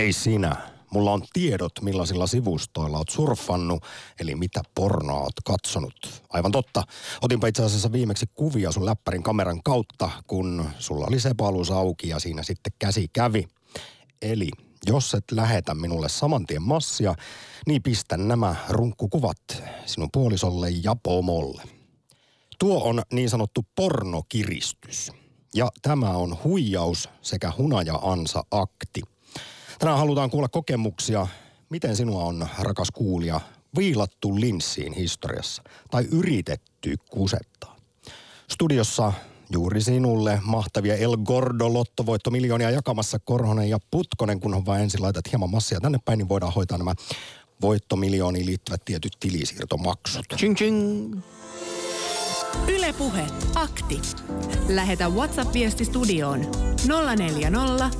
Hei sinä, mulla on tiedot, millaisilla sivustoilla oot surffannut, eli mitä pornoa oot katsonut. Aivan totta. Otinpa itse asiassa viimeksi kuvia sun läppärin kameran kautta, kun sulla oli se auki ja siinä sitten käsi kävi. Eli jos et lähetä minulle saman tien massia, niin pistän nämä runkkukuvat sinun puolisolle ja pomolle. Tuo on niin sanottu pornokiristys. Ja tämä on huijaus sekä hunaja-ansa akti. Tänään halutaan kuulla kokemuksia, miten sinua on, rakas kuulija, viilattu linssiin historiassa tai yritetty kusettaa. Studiossa juuri sinulle mahtavia El Gordo lottovoittomiljoonia jakamassa Korhonen ja Putkonen, kunhan vain ensin laitat hieman massia tänne päin, niin voidaan hoitaa nämä voittomiljooniin liittyvät tietyt tilisiirtomaksut. Ching ching. Ylepuhe akti. Lähetä WhatsApp-viesti studioon 040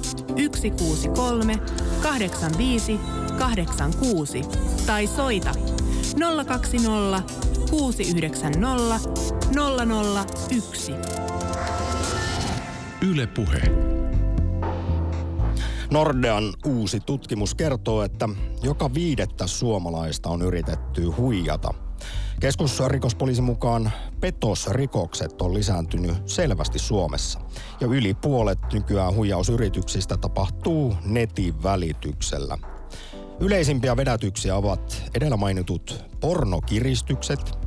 163 85 86 tai soita 020 690 001. Yle Puhe. Nordean uusi tutkimus kertoo, että joka viidettä suomalaista on yritetty huijata. Keskusrikospoliisin mukaan petosrikokset on lisääntynyt selvästi Suomessa. Ja yli puolet nykyään huijausyrityksistä tapahtuu netin välityksellä. Yleisimpiä vedätyksiä ovat edellä mainitut pornokiristykset,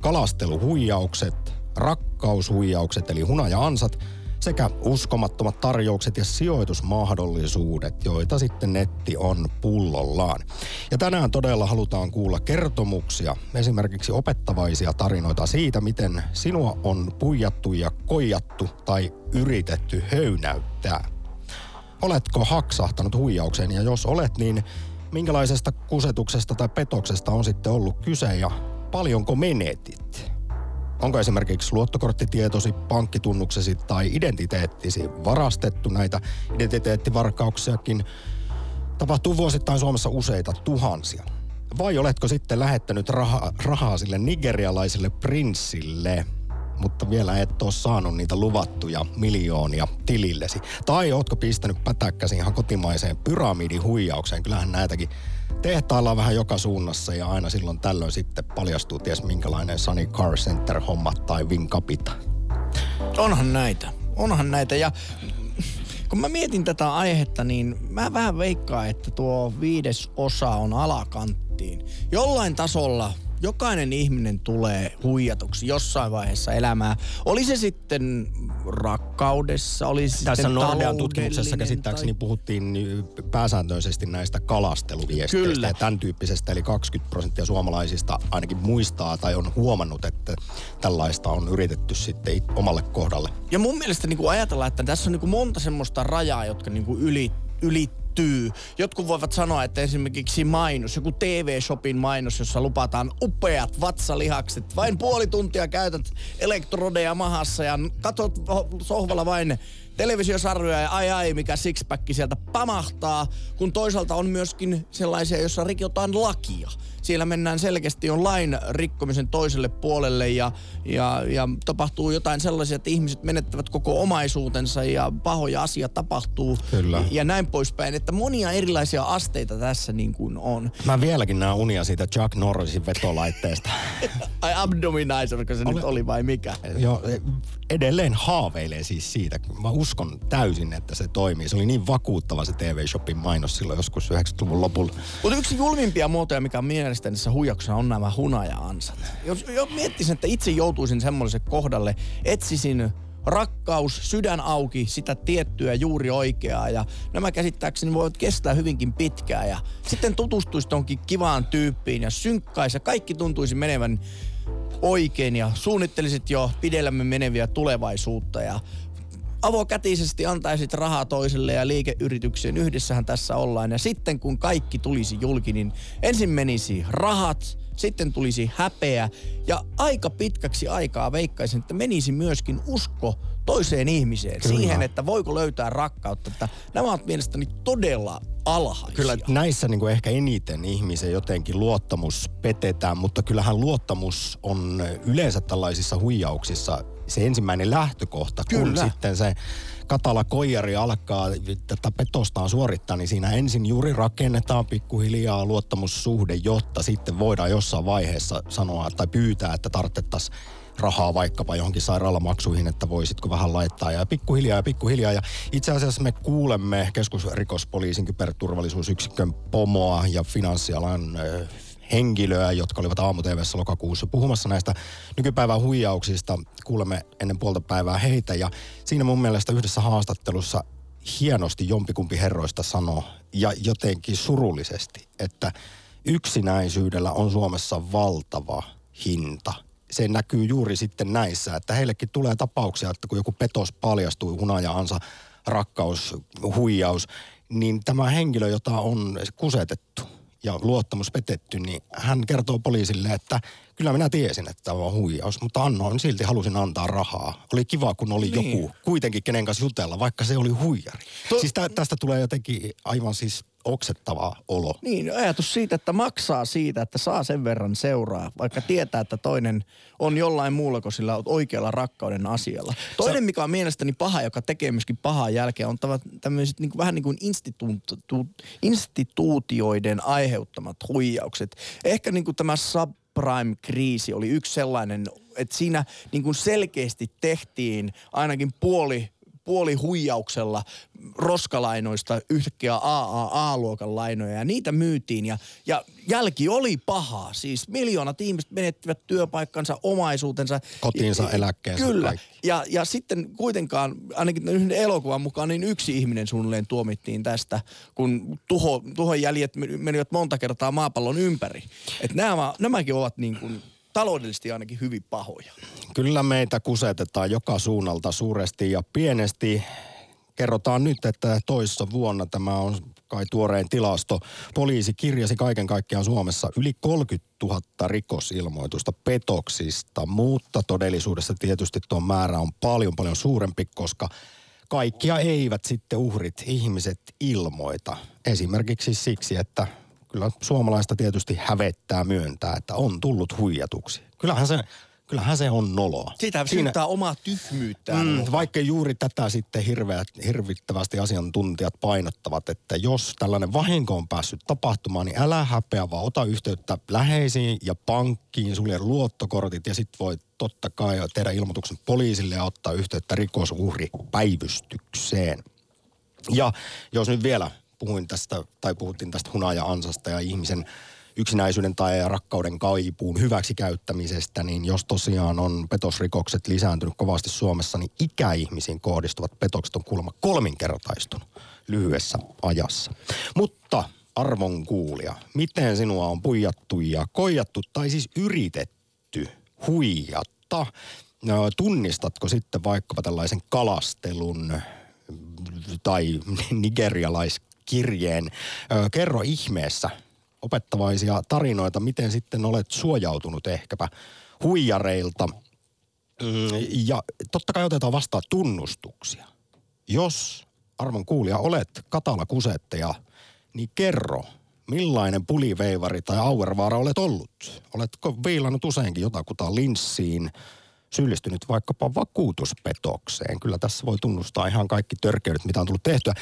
kalasteluhuijaukset, rakkaushuijaukset eli hunaja-ansat sekä uskomattomat tarjoukset ja sijoitusmahdollisuudet, joita sitten netti on pullollaan. Ja tänään todella halutaan kuulla kertomuksia, esimerkiksi opettavaisia tarinoita siitä, miten sinua on puijattu ja koijattu tai yritetty höynäyttää. Oletko haksahtanut huijaukseen ja jos olet, niin minkälaisesta kusetuksesta tai petoksesta on sitten ollut kyse ja paljonko menetit? Onko esimerkiksi luottokorttitietosi, pankkitunnuksesi tai identiteettisi varastettu näitä identiteettivarkauksiakin? Tapahtuu vuosittain Suomessa useita tuhansia. Vai oletko sitten lähettänyt raha, rahaa sille nigerialaiselle prinssille, mutta vielä et ole saanut niitä luvattuja miljoonia tilillesi? Tai ootko pistänyt pätäkkäsi ihan kotimaiseen pyramidihuijaukseen? Kyllähän näitäkin tehtailla on vähän joka suunnassa ja aina silloin tällöin sitten paljastuu ties minkälainen Sunny Car Center homma tai Wincapita. Onhan näitä. Onhan näitä. Ja kun mä mietin tätä aihetta, niin mä vähän veikkaan, että tuo viides osa on alakanttiin. Jollain tasolla jokainen ihminen tulee huijatuksi jossain vaiheessa elämää. Oli se sitten rakkaudessa, oli se Tässä sitten Nordean tutkimuksessa käsittääkseni tai... puhuttiin niin pääsääntöisesti näistä kalasteluviesteistä Kyllä. ja tämän tyyppisestä. Eli 20 prosenttia suomalaisista ainakin muistaa tai on huomannut, että tällaista on yritetty sitten it- omalle kohdalle. Ja mun mielestä niin kuin ajatellaan, että tässä on niin kuin monta semmoista rajaa, jotka niin kuin yli, ylittyy. Jotkut voivat sanoa, että esimerkiksi mainos, joku TV-shopin mainos, jossa lupataan upeat vatsalihakset. Vain puoli tuntia käytät elektrodeja mahassa ja katot sohvalla vain televisiosarjoja ja ai ai, mikä sixpack sieltä pamahtaa, kun toisaalta on myöskin sellaisia, joissa rikotaan lakia. Siellä mennään selkeästi jo lain rikkomisen toiselle puolelle ja, ja, ja tapahtuu jotain sellaisia, että ihmiset menettävät koko omaisuutensa ja pahoja asia tapahtuu Kyllä. ja näin poispäin. Että monia erilaisia asteita tässä niin kuin on. Mä vieläkin näen unia siitä Chuck Norrisin vetolaitteesta. Ai abdominizer, kun se Ole- nyt oli vai mikä? Joo, edelleen haaveilee siis siitä. Mä uskon täysin, että se toimii. Se oli niin vakuuttava se TV-shopin mainos silloin joskus 90-luvun lopulla. Mutta yksi julmimpia muotoja, mikä on mielestäni tässä huijauksessa, on nämä hunaja-ansat. Jos, jos miettisin, että itse joutuisin semmoiselle kohdalle, etsisin rakkaus, sydän auki, sitä tiettyä juuri oikeaa ja nämä käsittääkseni voivat kestää hyvinkin pitkään ja sitten tutustuisi tonkin kivaan tyyppiin ja synkkaisi ja kaikki tuntuisi menevän oikein ja suunnittelisit jo pidemmälle meneviä tulevaisuutta ja avokätisesti antaisit rahaa toiselle ja liikeyritykseen. Yhdessähän tässä ollaan. Ja sitten kun kaikki tulisi julki, niin ensin menisi rahat, sitten tulisi häpeä ja aika pitkäksi aikaa veikkaisin, että menisi myöskin usko toiseen ihmiseen. Kyllä. Siihen, että voiko löytää rakkautta. Että nämä ovat mielestäni todella alhaisia. Kyllä näissä niin kuin ehkä eniten ihmisen jotenkin luottamus petetään, mutta kyllähän luottamus on yleensä tällaisissa huijauksissa se ensimmäinen lähtökohta, kun Kyllä. sitten se katala koijari alkaa tätä petostaan suorittaa, niin siinä ensin juuri rakennetaan pikkuhiljaa luottamussuhde, jotta sitten voidaan jossain vaiheessa sanoa tai pyytää, että tarvittaisiin rahaa vaikkapa johonkin sairaalamaksuihin, että voisitko vähän laittaa ja pikkuhiljaa ja pikkuhiljaa. Ja itse asiassa me kuulemme keskusrikospoliisin kyberturvallisuusyksikön pomoa ja finanssialan äh, henkilöä, jotka olivat aamu lokakuussa puhumassa näistä nykypäivän huijauksista. Kuulemme ennen puolta päivää heitä ja siinä mun mielestä yhdessä haastattelussa hienosti jompikumpi herroista sanoo ja jotenkin surullisesti, että yksinäisyydellä on Suomessa valtava hinta. Se näkyy juuri sitten näissä, että heillekin tulee tapauksia, että kun joku petos paljastuu, hunaja-ansa, rakkaus, huijaus, niin tämä henkilö, jota on kusetettu ja luottamus petetty, niin hän kertoo poliisille, että kyllä minä tiesin, että tämä on huijaus, mutta annoin silti halusin antaa rahaa. Oli kiva, kun oli niin. joku kuitenkin kenen kanssa jutella, vaikka se oli huijari. To- siis tä- tästä tulee jotenkin aivan siis oksettava olo. Niin, ajatus siitä, että maksaa siitä, että saa sen verran seuraa, vaikka tietää, että toinen on jollain muulla kuin sillä oikealla rakkauden asialla. Toinen, mikä on mielestäni paha, joka tekee myöskin pahaa jälkeä, on tämmöiset niin kuin, vähän niin kuin institu- instituutioiden aiheuttamat huijaukset. Ehkä niin kuin tämä subprime-kriisi oli yksi sellainen, että siinä niin kuin selkeästi tehtiin ainakin puoli puoli huijauksella roskalainoista yhtäkkiä AAA-luokan lainoja ja niitä myytiin ja, ja jälki oli pahaa. Siis miljoonat ihmiset menettivät työpaikkansa, omaisuutensa. Kotinsa, Ja- eläkkeensä, Kyllä. kaikki. Ja, ja sitten kuitenkaan, ainakin yhden elokuvan mukaan, niin yksi ihminen suunnilleen tuomittiin tästä, kun tuho, tuhon jäljet menivät monta kertaa maapallon ympäri. Että nämä, nämäkin ovat niin kuin taloudellisesti ainakin hyvin pahoja. Kyllä meitä kusetetaan joka suunnalta suuresti ja pienesti. Kerrotaan nyt, että toissa vuonna tämä on kai tuorein tilasto. Poliisi kirjasi kaiken kaikkiaan Suomessa yli 30 000 rikosilmoitusta petoksista, mutta todellisuudessa tietysti tuo määrä on paljon paljon suurempi, koska kaikkia eivät sitten uhrit, ihmiset ilmoita. Esimerkiksi siksi, että kyllä suomalaista tietysti hävettää myöntää, että on tullut huijatuksi. Kyllähän se, kyllähän se on noloa. Siitä Siinä- syyttää omaa tyhmyyttään. Mm, vaikka juuri tätä sitten hirveät, hirvittävästi asiantuntijat painottavat, että jos tällainen vahinko on päässyt tapahtumaan, niin älä häpeä, vaan ota yhteyttä läheisiin ja pankkiin, sulje luottokortit ja sitten voi totta kai tehdä ilmoituksen poliisille ja ottaa yhteyttä rikosuhripäivystykseen. Ja jos nyt vielä puhuin tästä, tai puhuttiin tästä hunaja-ansasta ja ihmisen yksinäisyyden tai rakkauden kaipuun hyväksikäyttämisestä, niin jos tosiaan on petosrikokset lisääntynyt kovasti Suomessa, niin ikäihmisiin kohdistuvat petokset on kuulemma kolminkertaistunut lyhyessä ajassa. Mutta arvon kuulija, miten sinua on puijattu ja koijattu tai siis yritetty huijata? No, Tunnistatko sitten vaikkapa tällaisen kalastelun tai nigerialaiskirjeen. Kerro ihmeessä opettavaisia tarinoita, miten sitten olet suojautunut ehkäpä huijareilta. Mm, Ja totta kai otetaan vastaan tunnustuksia. Jos, arvon kuulija, olet katala kusettaja, niin kerro, millainen puliveivari tai auervaara olet ollut? Oletko viilannut useinkin jotakuta linssiin, syyllistynyt vaikkapa vakuutuspetokseen. Kyllä tässä voi tunnustaa ihan kaikki törkeydet, mitä on tullut tehtyä.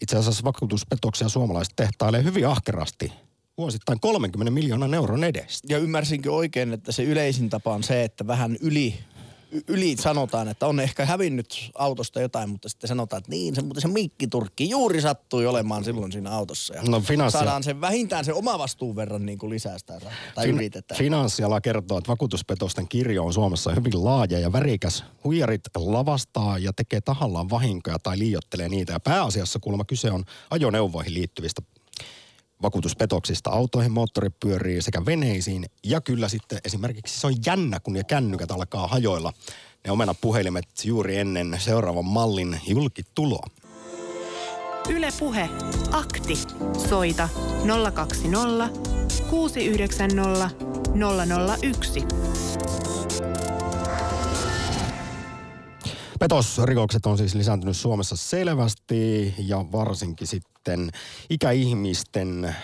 Itse asiassa vakuutuspetoksia suomalaiset tehtailee hyvin ahkerasti vuosittain 30 miljoonan euron edestä. Ja ymmärsinkö oikein, että se yleisin tapa on se, että vähän yli, yli sanotaan, että on ehkä hävinnyt autosta jotain, mutta sitten sanotaan, että niin, se, mutta se miikkiturkki juuri sattui olemaan silloin siinä autossa. Ja No, finanssia- saadaan sen vähintään se oma vastuun verran niin kuin lisää sitä tai Fin- yritetään. Finanssiala kertoo, että vakuutuspetosten kirjo on Suomessa hyvin laaja ja värikäs. Huijarit lavastaa ja tekee tahallaan vahinkoja tai liiottelee niitä. Ja pääasiassa kuulemma kyse on ajoneuvoihin liittyvistä vakuutuspetoksista autoihin, moottoripyöriin sekä veneisiin. Ja kyllä sitten esimerkiksi se on jännä, kun ne kännykät alkaa hajoilla. Ne omenat puhelimet juuri ennen seuraavan mallin julkituloa. Yle Puhe. Akti. Soita 020 690 001. Petosrikokset on siis lisääntynyt Suomessa selvästi ja varsinkin sitten ikäihmisten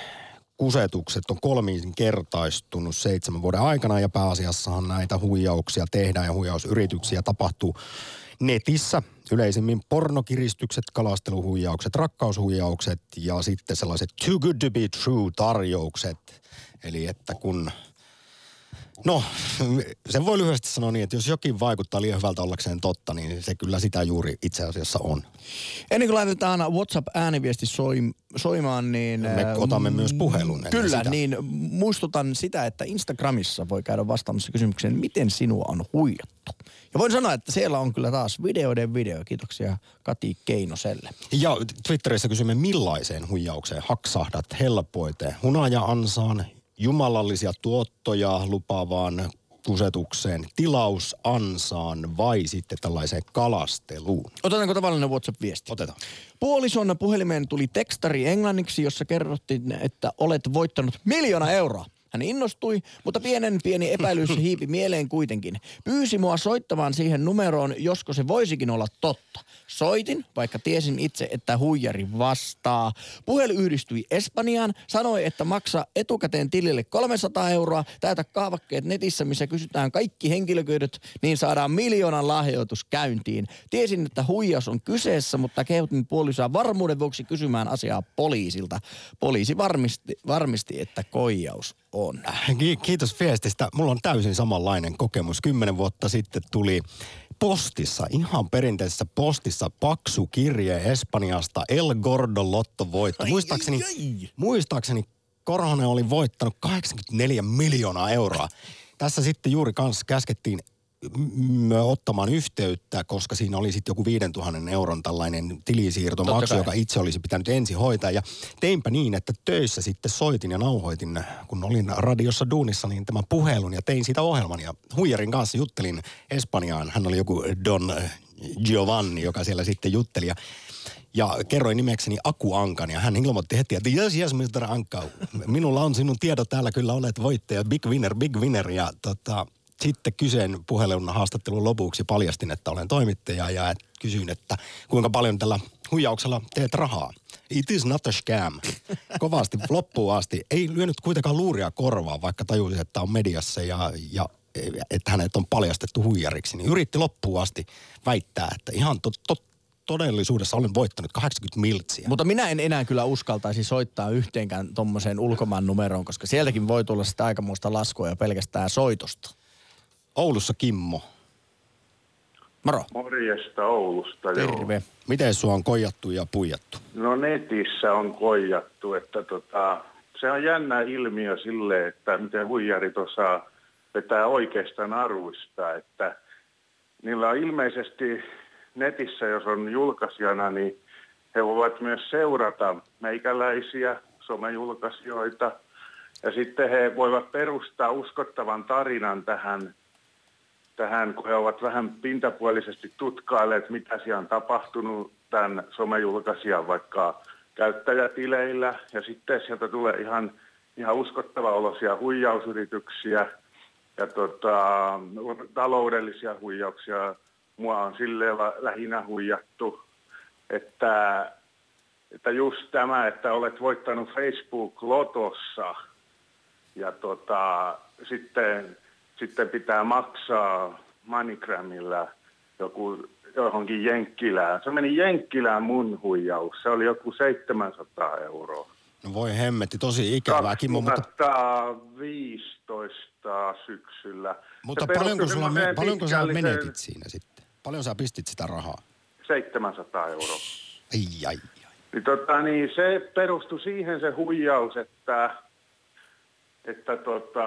kusetukset on kolminkertaistunut seitsemän vuoden aikana ja pääasiassahan näitä huijauksia tehdään ja huijausyrityksiä tapahtuu netissä. Yleisimmin pornokiristykset, kalasteluhuijaukset, rakkaushuijaukset ja sitten sellaiset too good to be true tarjoukset. Eli että kun No, sen voi lyhyesti sanoa niin, että jos jokin vaikuttaa liian hyvältä ollakseen totta, niin se kyllä sitä juuri itse asiassa on. Ennen kuin laitetaan WhatsApp-ääniviesti soim, soimaan, niin... Me otamme myös puhelun. Kyllä, sitä. niin muistutan sitä, että Instagramissa voi käydä vastaamassa kysymykseen, miten sinua on huijattu. Ja voin sanoa, että siellä on kyllä taas videoiden video. Kiitoksia Kati Keinoselle. Ja Twitterissä kysymme, millaiseen huijaukseen haksahdat helpoiten? Hunaja-ansaan, jumalallisia tuottoja lupaavaan kusetukseen, tilausansaan vai sitten tällaiseen kalasteluun? Otetaanko tavallinen WhatsApp-viesti? Otetaan. Puolison puhelimeen tuli tekstari englanniksi, jossa kerrottiin, että olet voittanut miljoona euroa. Hän innostui, mutta pienen pieni epäilys hiipi mieleen kuitenkin. Pyysi mua soittamaan siihen numeroon, josko se voisikin olla totta. Soitin, vaikka tiesin itse, että huijari vastaa. Puhelu yhdistyi Espanjaan, sanoi, että maksa etukäteen tilille 300 euroa, täytä kaavakkeet netissä, missä kysytään kaikki henkilökyydöt, niin saadaan miljoonan lahjoitus käyntiin. Tiesin, että huijaus on kyseessä, mutta kehotin puolisoa varmuuden vuoksi kysymään asiaa poliisilta. Poliisi varmisti, varmisti että koijaus on. Kiitos viestistä. Mulla on täysin samanlainen kokemus. Kymmenen vuotta sitten tuli postissa, ihan perinteisessä postissa, paksu kirje Espanjasta, El Gordo Lotto voitto. Muistaakseni, ai, ai. muistaakseni Korhonen oli voittanut 84 miljoonaa euroa. Tässä sitten juuri kanssa käskettiin ottamaan yhteyttä, koska siinä oli sitten joku 5000 euron tällainen tilisiirtomaksu, joka itse olisi pitänyt ensin hoitaa. Ja teinpä niin, että töissä sitten soitin ja nauhoitin, kun olin radiossa duunissa, niin tämän puhelun ja tein siitä ohjelman. Ja Huijarin kanssa juttelin Espanjaan. Hän oli joku Don Giovanni, joka siellä sitten jutteli. Ja ja kerroin nimekseni Aku Ankan ja hän ilmoitti heti, että yes, yes, Mr. Anka, minulla on sinun tiedot täällä, kyllä olet voittaja, big winner, big winner ja tota, sitten kysyin puhelun haastattelun lopuksi, paljastin, että olen toimittaja ja kysyin, että kuinka paljon tällä huijauksella teet rahaa. It is not a scam. Kovasti loppuun asti. Ei lyönyt kuitenkaan luuria korvaa, vaikka tajusi, että on mediassa ja, ja että hänet on paljastettu huijariksi. Niin yritti loppuun asti väittää, että ihan to, to, todellisuudessa olen voittanut 80 miltsiä. Mutta minä en enää kyllä uskaltaisi soittaa yhteenkään tuommoiseen ulkomaan numeroon, koska sieltäkin voi tulla sitä aikamoista laskua ja pelkästään soitosta. Oulussa Kimmo. Moro. Morjesta Oulusta, Terve. Joo. Miten sua on koijattu ja puijattu? No netissä on koijattu, että tota, se on jännä ilmiö sille, että miten huijarit osaa vetää oikeasta naruista, että niillä on ilmeisesti netissä, jos on julkaisijana, niin he voivat myös seurata meikäläisiä somejulkaisijoita, ja sitten he voivat perustaa uskottavan tarinan tähän tähän, kun he ovat vähän pintapuolisesti tutkailleet, mitä siellä on tapahtunut tämän somejulkaisijan vaikka käyttäjätileillä. Ja sitten sieltä tulee ihan, ihan uskottava olosia huijausyrityksiä ja tota, taloudellisia huijauksia. Mua on silleen lähinnä huijattu, että, että just tämä, että olet voittanut Facebook-lotossa ja tota, sitten sitten pitää maksaa MoneyGramilla joku johonkin Jenkkilään. Se meni Jenkkilään mun huijaus. Se oli joku 700 euroa. No voi hemmetti, tosi ikävää Kimmo, mutta... 15 syksyllä. Mutta paljonko, sulla me, paljonko sä menetit siinä sitten? Paljon sä pistit sitä rahaa? 700 euroa. Ai, ai, ai. Niin, tota, niin se perustui siihen se huijaus, että, että tota,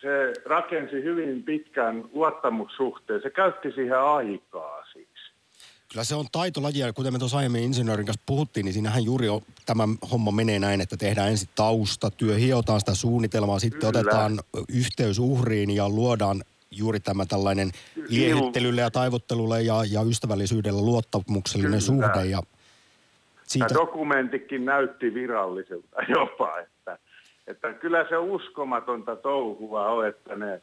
se rakensi hyvin pitkän luottamussuhteen. Se käytti siihen aikaa siis. Kyllä se on taitolaji, ja kuten me tuossa aiemmin insinöörin kanssa puhuttiin, niin siinähän juuri on, tämä homma menee näin, että tehdään ensin taustatyö, hiotaan sitä suunnitelmaa, sitten Kyllä. otetaan yhteys uhriin ja luodaan juuri tämä tällainen liehittelylle ja taivottelulle ja, ja ystävällisyydellä luottamuksellinen Kyllä. suhde. Ja siitä... Tämä dokumenttikin näytti viralliselta jopa, että että kyllä se uskomatonta touhua on, että ne,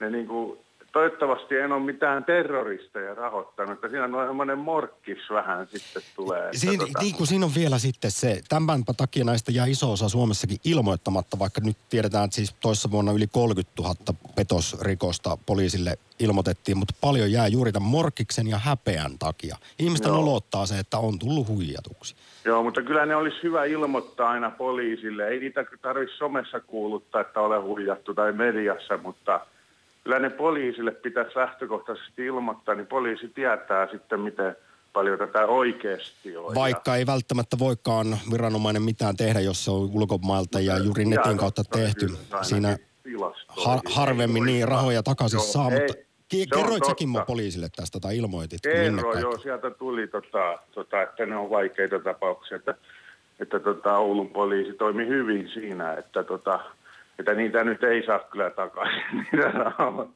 ne niin kuin toivottavasti en ole mitään terroristeja rahoittanut, että siinä on semmoinen morkkis vähän sitten tulee. Siinä, tota, niin kuin siinä on vielä sitten se, tämän takia näistä jää iso osa Suomessakin ilmoittamatta, vaikka nyt tiedetään, että siis toissa vuonna yli 30 000 petosrikosta poliisille ilmoitettiin, mutta paljon jää juuri tämän morkkiksen ja häpeän takia. Ihmistä Joo. nolottaa se, että on tullut huijatuksi. Joo, mutta kyllä ne olisi hyvä ilmoittaa aina poliisille. Ei niitä tarvitse somessa kuuluttaa, että ole huijattu tai mediassa, mutta kyllä ne poliisille pitäisi lähtökohtaisesti ilmoittaa, niin poliisi tietää sitten, miten paljon tätä oikeasti on. Vaikka ei välttämättä voikaan viranomainen mitään tehdä, jos se on ulkomailta ja juuri netin kautta tehty. Siinä har, harvemmin niin rahoja takaisin Joo, saa, ei, mutta kerroit säkin mun poliisille tästä tai ilmoitit? Kerro, joo, sieltä tuli, tota, tota, että ne on vaikeita tapauksia, että, että tota, Oulun poliisi toimi hyvin siinä, että, tota, että niitä nyt ei saa kyllä takaisin, niitä rahoja.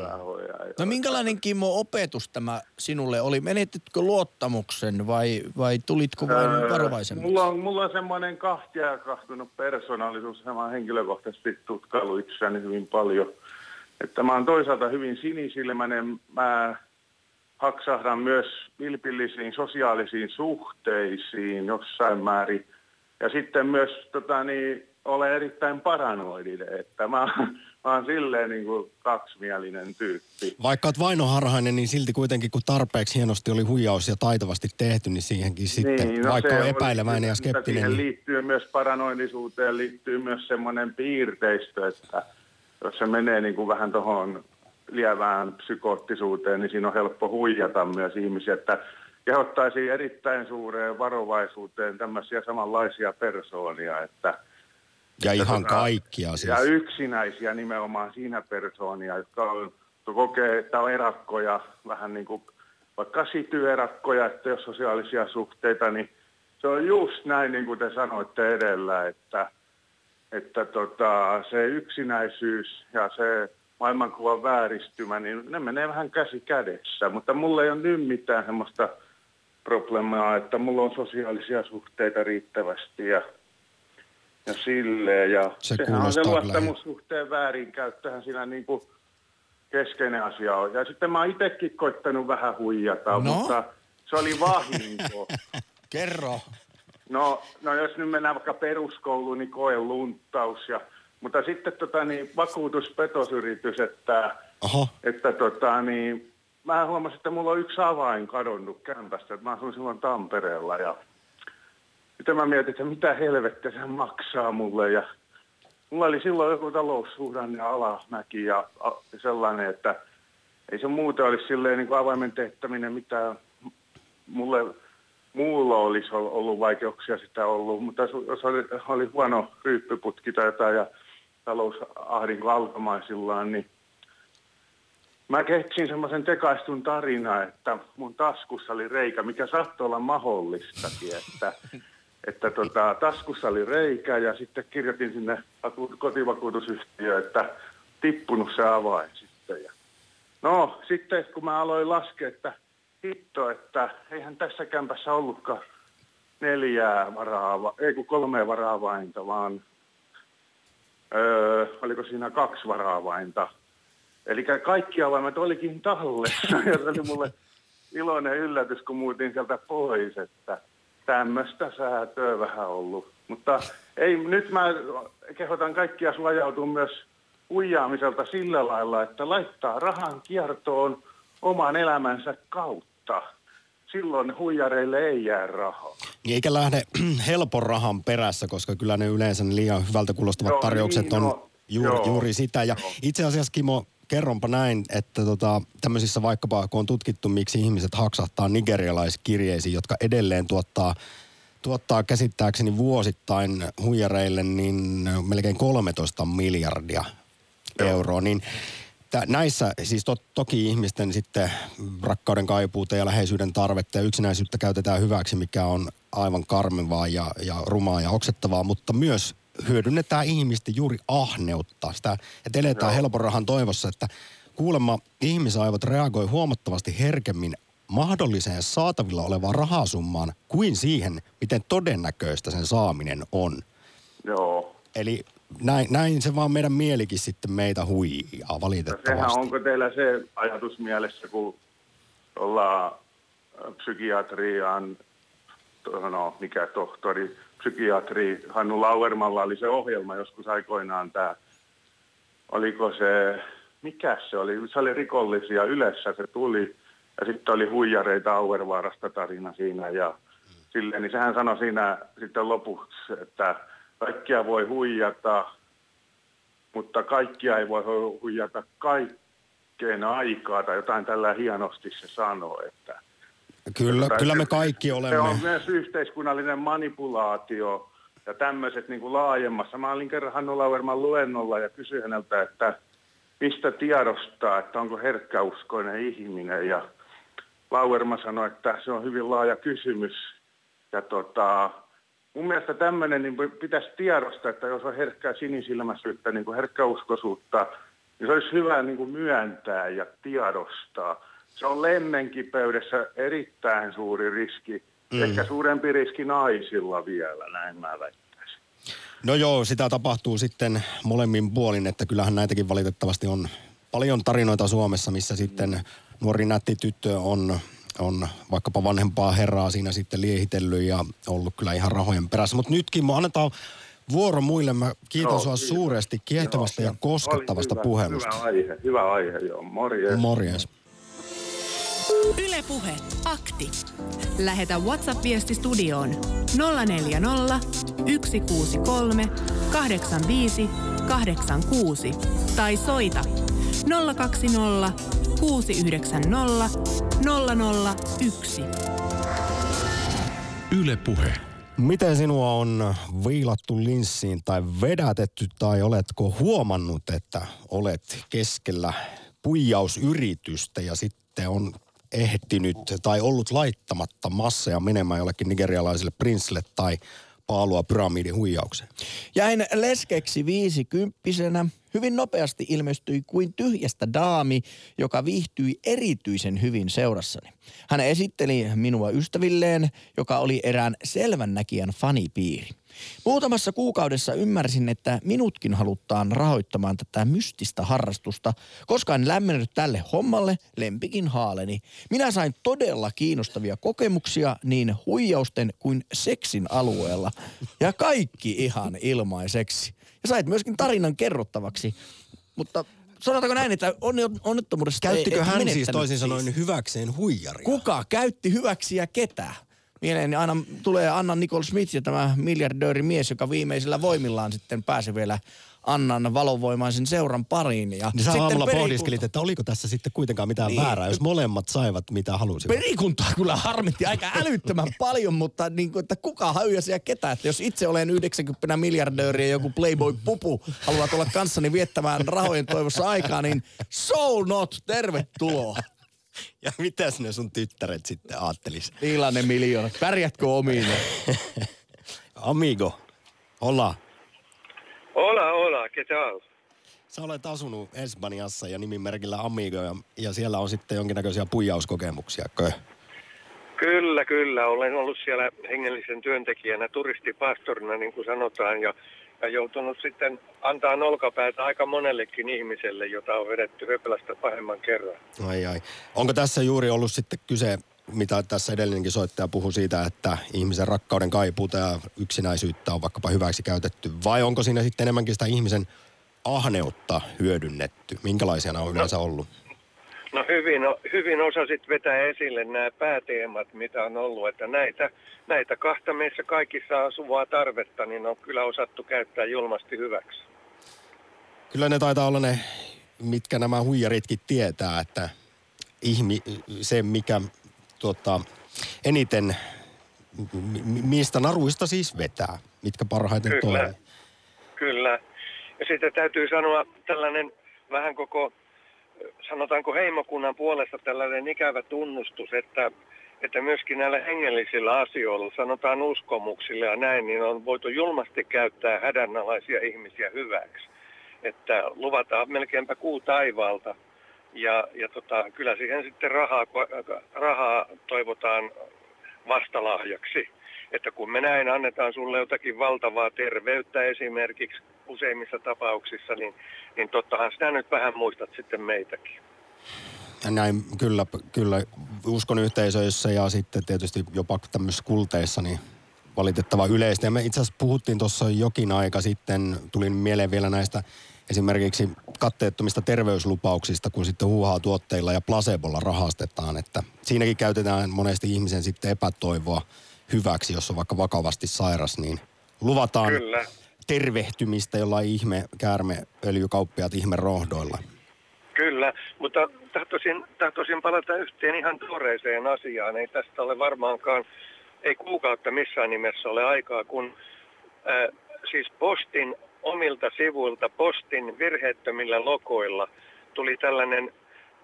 rahoja. No minkälainen Kimmo opetus tämä sinulle oli? Menetitkö luottamuksen vai, vai tulitko vain Öö, varovaisemmaksi? Mulla on, mulla on semmoinen kahtia kahtunut persoonallisuus, mä henkilökohtaisesti tutkailu itseäni hyvin paljon. Että mä oon toisaalta hyvin sinisilmäinen, mä haksahdan myös vilpillisiin sosiaalisiin suhteisiin jossain määrin. Ja sitten myös tota, niin, olen erittäin paranoidinen, että mä, mä oon silleen niin kuin kaksimielinen tyyppi. Vaikka olet vainoharhainen, niin silti kuitenkin kun tarpeeksi hienosti oli huijaus ja taitavasti tehty, niin siihenkin sitten, Niin, no vaikka on epäileväinen ja skeptinen, Siihen niin liittyy myös paranoidisuuteen, liittyy myös semmoinen piirteistö, että jos se menee niin kuin vähän tuohon lievään psykoottisuuteen, niin siinä on helppo huijata myös ihmisiä, että kehottaisiin erittäin suureen varovaisuuteen tämmöisiä samanlaisia persoonia, että ja ihan tota, kaikkia siis. ja yksinäisiä nimenomaan siinä persoonia, jotka on, kokee, että on erakkoja, vähän niin kuin vaikka sityerakkoja, että jos sosiaalisia suhteita, niin se on just näin, niin kuin te sanoitte edellä, että, että tota, se yksinäisyys ja se maailmankuvan vääristymä, niin ne menee vähän käsi kädessä. Mutta mulla ei ole nyt mitään semmoista probleemaa, että mulla on sosiaalisia suhteita riittävästi ja, ja silleen. Ja Se sehän on se luottamussuhteen väärinkäyttöhän siinä niin kuin keskeinen asia on. Ja sitten mä oon itsekin koittanut vähän huijata, No? mutta se oli vahinko. Kerro. No, no jos nyt mennään vaikka peruskouluun, niin koe lunttaus. Ja, mutta sitten tota, niin, vakuutuspetosyritys, että, Oho, että tota, niin, mä huomasin, että mulla on yksi avain kadonnut kämpästä. Mä asuin silloin Tampereella ja sitten mä mietin, että mitä helvettiä se maksaa mulle. Ja mulla oli silloin joku taloussuhdanne ja alamäki ja a, sellainen, että ei se muuten olisi silleen niin kuin avaimen tehtäminen mitään mulle muulla olisi ol- ollut vaikeuksia sitä ollut, mutta jos oli, oli huono ryyppyputki tai jotain ja talousahdinko alkamaisillaan, niin mä keksin semmoisen tekaistun tarina, että mun taskussa oli reikä, mikä saattoi olla mahdollistakin, että, että tota, taskussa oli reikä ja sitten kirjoitin sinne vaku- kotivakuutusyhtiöön, että tippunut se avain sitten. Ja No, sitten kun mä aloin laskea, että hitto, että eihän tässä kämpässä ollutkaan neljää varaa, ei kun kolme varaavainta, vaan öö, oliko siinä kaksi varaavainta. Eli kaikki avaimet olikin tallessa ja se oli mulle iloinen yllätys, kun muutin sieltä pois, että tämmöistä säätöä vähän ollut. Mutta ei, nyt mä kehotan kaikkia suojautumaan myös huijaamiselta sillä lailla, että laittaa rahan kiertoon oman elämänsä kautta. Silloin huijareille ei jää rahaa. niin eikä lähde helpon rahan perässä, koska kyllä ne yleensä ne liian hyvältä kuulostavat Joo, tarjoukset niin, on no, juuri, joo, juuri sitä. Ja joo. itse asiassa Kimo, kerronpa näin, että tota, tämmöisissä vaikkapa, kun on tutkittu, miksi ihmiset haksahtaa nigerialaiskirjeisiin, jotka edelleen tuottaa tuottaa käsittääkseni vuosittain huijareille niin melkein 13 miljardia euroa, niin tä- näissä siis to, toki ihmisten sitten rakkauden kaipuuta ja läheisyyden tarvetta ja yksinäisyyttä käytetään hyväksi, mikä on aivan karmivaa ja, ja rumaa ja oksettavaa, mutta myös hyödynnetään ihmisten juuri ahneutta, sitä, että eletään helpon rahan toivossa, että kuulemma ihmisaivot reagoi huomattavasti herkemmin mahdolliseen saatavilla olevaan rahasummaan kuin siihen, miten todennäköistä sen saaminen on. Joo. Eli näin, näin se vaan meidän mielikin sitten meitä huijaa valitettavasti. Sehän onko teillä se ajatus mielessä, kun ollaan psykiatriaan, no mikä tohtori, psykiatri Hannu Lauermalla oli se ohjelma joskus aikoinaan tämä, oliko se, mikä se oli, se oli rikollisia Ylessä se tuli ja sitten oli huijareita Auervaarasta tarina siinä ja silleen, niin sehän sanoi siinä sitten lopuksi, että kaikkia voi huijata, mutta kaikkia ei voi huijata kaikkeen aikaa tai jotain tällä hienosti se sanoo, että Kyllä, kyllä me kaikki olemme. Se on myös yhteiskunnallinen manipulaatio ja tämmöiset niin kuin laajemmassa. Mä olin kerran Hannu Lauerman luennolla ja kysyin häneltä, että mistä tiedostaa, että onko herkkäuskoinen ihminen. Ja Lauerma sanoi, että se on hyvin laaja kysymys. Ja tota, mun mielestä tämmöinen niin pitäisi tiedostaa, että jos on herkkää sinisilmäisyyttä, niin kuin herkkäuskoisuutta, niin se olisi hyvä niin kuin myöntää ja tiedostaa. Se on lemmenkipeydessä erittäin suuri riski, mm. ehkä suurempi riski naisilla vielä, näin mä väittäisin. No joo, sitä tapahtuu sitten molemmin puolin, että kyllähän näitäkin valitettavasti on paljon tarinoita Suomessa, missä sitten nuori nätti tyttö on on vaikkapa vanhempaa herraa siinä sitten liehitellyt ja ollut kyllä ihan rahojen perässä. Mutta nytkin me annetaan vuoro muille. Mä kiitän no, sua kiitos. suuresti kiehtovasta ja koskettavasta hyvä, puhelusta. Hyvä aihe, hyvä aihe, joo. Morjes. Morjes. Ylepuhe akti. Lähetä WhatsApp-viesti studioon 040 163 85 86 tai soita 020 690 001. Yle Puhe. Miten sinua on viilattu linssiin tai vedätetty tai oletko huomannut, että olet keskellä puijausyritystä ja sitten on ehtinyt tai ollut laittamatta masseja menemään jollekin nigerialaiselle prinssille tai paalua pyramidin huijaukseen? Jäin leskeksi viisikymppisenä Hyvin nopeasti ilmestyi kuin tyhjästä daami, joka viihtyi erityisen hyvin seurassani. Hän esitteli minua ystävilleen, joka oli erään selvännäkijän fanipiiri. Muutamassa kuukaudessa ymmärsin, että minutkin haluttaan rahoittamaan tätä mystistä harrastusta, koska en lämmennyt tälle hommalle lempikin haaleni. Minä sain todella kiinnostavia kokemuksia niin huijausten kuin seksin alueella. Ja kaikki ihan ilmaiseksi ja sait myöskin tarinan kerrottavaksi. Mutta sanotaanko näin, että onnettomuudessa Käyttikö ei, hän siis toisin sanoen siis. hyväkseen huijaria? Kuka käytti hyväksi ja ketä? Mieleeni aina tulee Anna Nicole Smith ja tämä miljardööri mies, joka viimeisillä voimillaan sitten pääsi vielä Annan valovoimaisen seuran pariin. Ja niin sä aamulla perikunta... pohdiskelit, että oliko tässä sitten kuitenkaan mitään niin. väärää, jos molemmat saivat mitä halusivat. Perikuntaa kyllä harmitti aika älyttömän paljon, mutta niin kuin, että kuka häyäsi ja ketä. Että jos itse olen 90 miljardööriä ja joku Playboy Pupu haluaa tulla kanssani viettämään rahojen toivossa aikaa, niin so not, tervetuloa. Ja mitäs ne sun tyttäret sitten aattelis? Millainen miljoona? Pärjätkö omiin? Amigo, hola. Hola, hola, ¿qué tal? Sä olet asunut Espanjassa ja nimimerkillä Amigo ja, ja siellä on sitten jonkinnäköisiä puijauskokemuksia, kö? Kyllä, kyllä. Olen ollut siellä hengellisen työntekijänä, turistipastorina niin kuin sanotaan ja, ja joutunut sitten antaa olkapäätä aika monellekin ihmiselle, jota on vedetty höplästä pahemman kerran. Ai ai. Onko tässä juuri ollut sitten kyse mitä tässä edellinenkin soittaja puhui siitä, että ihmisen rakkauden kaipuuta ja yksinäisyyttä on vaikkapa hyväksi käytetty, vai onko siinä sitten enemmänkin sitä ihmisen ahneutta hyödynnetty? Minkälaisia nämä on yleensä no, ollut? No hyvin, hyvin osasit vetää esille nämä pääteemat, mitä on ollut, että näitä, näitä kahta meissä kaikissa asuvaa tarvetta, niin on kyllä osattu käyttää julmasti hyväksi. Kyllä ne taitaa olla ne, mitkä nämä huijaritkin tietää, että ihmi, se, mikä tuota, eniten, mistä naruista siis vetää, mitkä parhaiten Kyllä. toimii. Kyllä. Ja sitten täytyy sanoa tällainen vähän koko, sanotaanko heimokunnan puolesta tällainen ikävä tunnustus, että, että myöskin näillä hengellisillä asioilla, sanotaan uskomuksilla ja näin, niin on voitu julmasti käyttää hädänalaisia ihmisiä hyväksi. Että luvataan melkeinpä kuu taivaalta – ja, ja tota, kyllä siihen sitten rahaa, rahaa toivotaan vastalahjaksi. että kun me näin annetaan sulle jotakin valtavaa terveyttä esimerkiksi useimmissa tapauksissa, niin, niin tottahan sinä nyt vähän muistat sitten meitäkin. Näin kyllä, kyllä uskon yhteisöissä ja sitten tietysti jopa tämmöisissä kulteissa niin valitettava yleistä. Ja me itse asiassa puhuttiin tuossa jokin aika sitten, tulin mieleen vielä näistä esimerkiksi katteettomista terveyslupauksista, kun sitten huuhaa tuotteilla ja placebolla rahastetaan. Että siinäkin käytetään monesti ihmisen sitten epätoivoa hyväksi, jos on vaikka vakavasti sairas, niin luvataan Kyllä. tervehtymistä jollain ihme käärmeöljykauppiaat ihme rohdoilla. Kyllä, mutta tahtoisin, tahtoisin palata yhteen ihan tuoreeseen asiaan. Ei tästä ole varmaankaan, ei kuukautta missään nimessä ole aikaa, kun äh, siis postin omilta sivuilta, postin virheettömillä lokoilla tuli tällainen,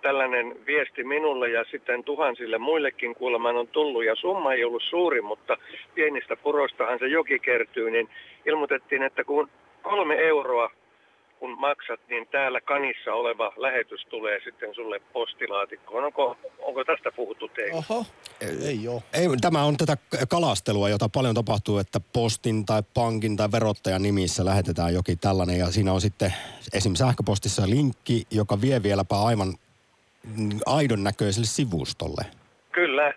tällainen viesti minulle ja sitten tuhansille muillekin kuulemaan on tullut. Ja summa ei ollut suuri, mutta pienistä purostahan se joki kertyy, niin ilmoitettiin, että kun kolme euroa kun maksat, niin täällä kanissa oleva lähetys tulee sitten sulle postilaatikkoon. Onko, onko tästä puhuttu teille? Oho, ei ole. Ei, tämä on tätä kalastelua, jota paljon tapahtuu, että postin tai pankin tai verottajan nimissä lähetetään jokin tällainen. Ja siinä on sitten esim. sähköpostissa linkki, joka vie vieläpä aivan mm, aidon näköiselle sivustolle. Kyllä.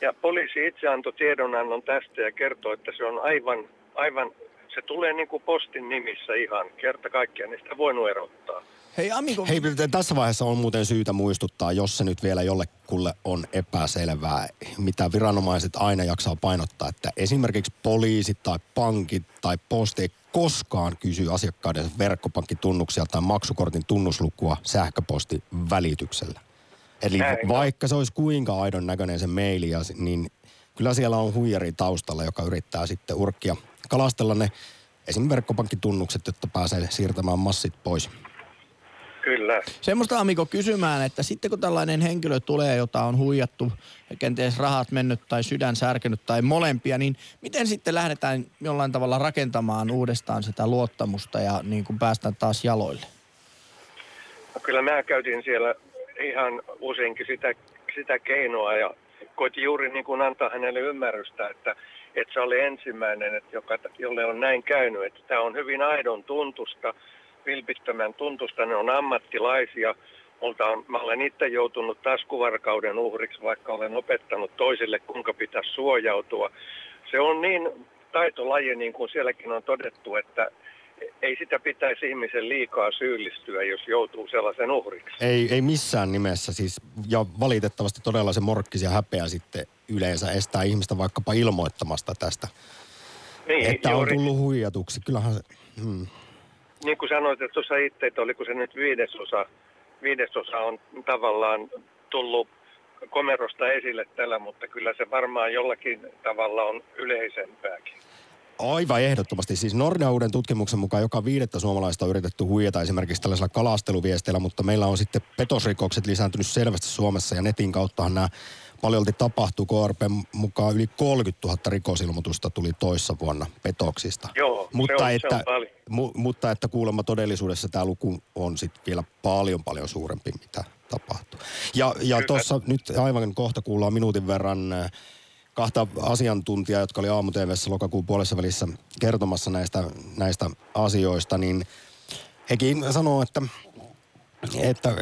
Ja poliisi itse antoi tiedonannon tästä ja kertoi, että se on aivan, aivan se tulee niin kuin postin nimissä ihan kerta kaikkiaan, niin sitä voinut erottaa. Hei Amiko, Hei, tässä vaiheessa on muuten syytä muistuttaa, jos se nyt vielä jollekulle on epäselvää, mitä viranomaiset aina jaksaa painottaa, että esimerkiksi poliisit tai pankit tai posti ei koskaan kysy asiakkaiden verkkopankkitunnuksia tai maksukortin tunnuslukua sähköpostin välityksellä. Eli Näin. vaikka se olisi kuinka aidon näköinen se maili, niin kyllä siellä on huijari taustalla, joka yrittää sitten urkkia kalastella ne esimerkiksi verkkopankkitunnukset, jotta pääsee siirtämään massit pois. Kyllä. semmoista Amiko kysymään, että sitten kun tällainen henkilö tulee, jota on huijattu, ja kenties rahat mennyt tai sydän särkenyt tai molempia, niin miten sitten lähdetään jollain tavalla rakentamaan uudestaan sitä luottamusta ja niin kuin päästään taas jaloille? No kyllä mä käytin siellä ihan useinkin sitä, sitä keinoa ja koitin juuri niin kuin antaa hänelle ymmärrystä, että, että se oli ensimmäinen, että joka, jolle on näin käynyt. Että tämä on hyvin aidon tuntusta, vilpittömän tuntusta, ne on ammattilaisia. Multa on, mä olen itse joutunut taskuvarkauden uhriksi, vaikka olen opettanut toisille, kuinka pitäisi suojautua. Se on niin taitolaji, niin kuin sielläkin on todettu, että ei sitä pitäisi ihmisen liikaa syyllistyä, jos joutuu sellaisen uhriksi. Ei, ei missään nimessä siis, ja valitettavasti todella se morkkis ja häpeä sitten yleensä estää ihmistä vaikkapa ilmoittamasta tästä, Niin, että on juuri, tullut huijatuksi. Kyllähän se, hmm. niin kuin sanoit, että tuossa itse, että oliko se nyt viidesosa, viidesosa on tavallaan tullut komerosta esille tällä, mutta kyllä se varmaan jollakin tavalla on yleisempääkin. Aivan ehdottomasti. Siis Nordeauden tutkimuksen mukaan joka viidettä suomalaista on yritetty huijata esimerkiksi tällaisella kalasteluviesteillä, mutta meillä on sitten petosrikokset lisääntynyt selvästi Suomessa ja netin kauttahan nämä paljolti tapahtuu. KRP mukaan yli 30 000 rikosilmoitusta tuli toissa vuonna petoksista. Joo, mutta se on- se että, on paljon. mu, mutta että kuulemma todellisuudessa tämä luku on sitten vielä paljon paljon suurempi, mitä tapahtuu. Ja, ja tuossa nyt aivan kohta kuullaan minuutin verran kahta asiantuntijaa, jotka oli aamu lokakuun puolessa välissä kertomassa näistä, näistä asioista, niin hekin sanoo, että, että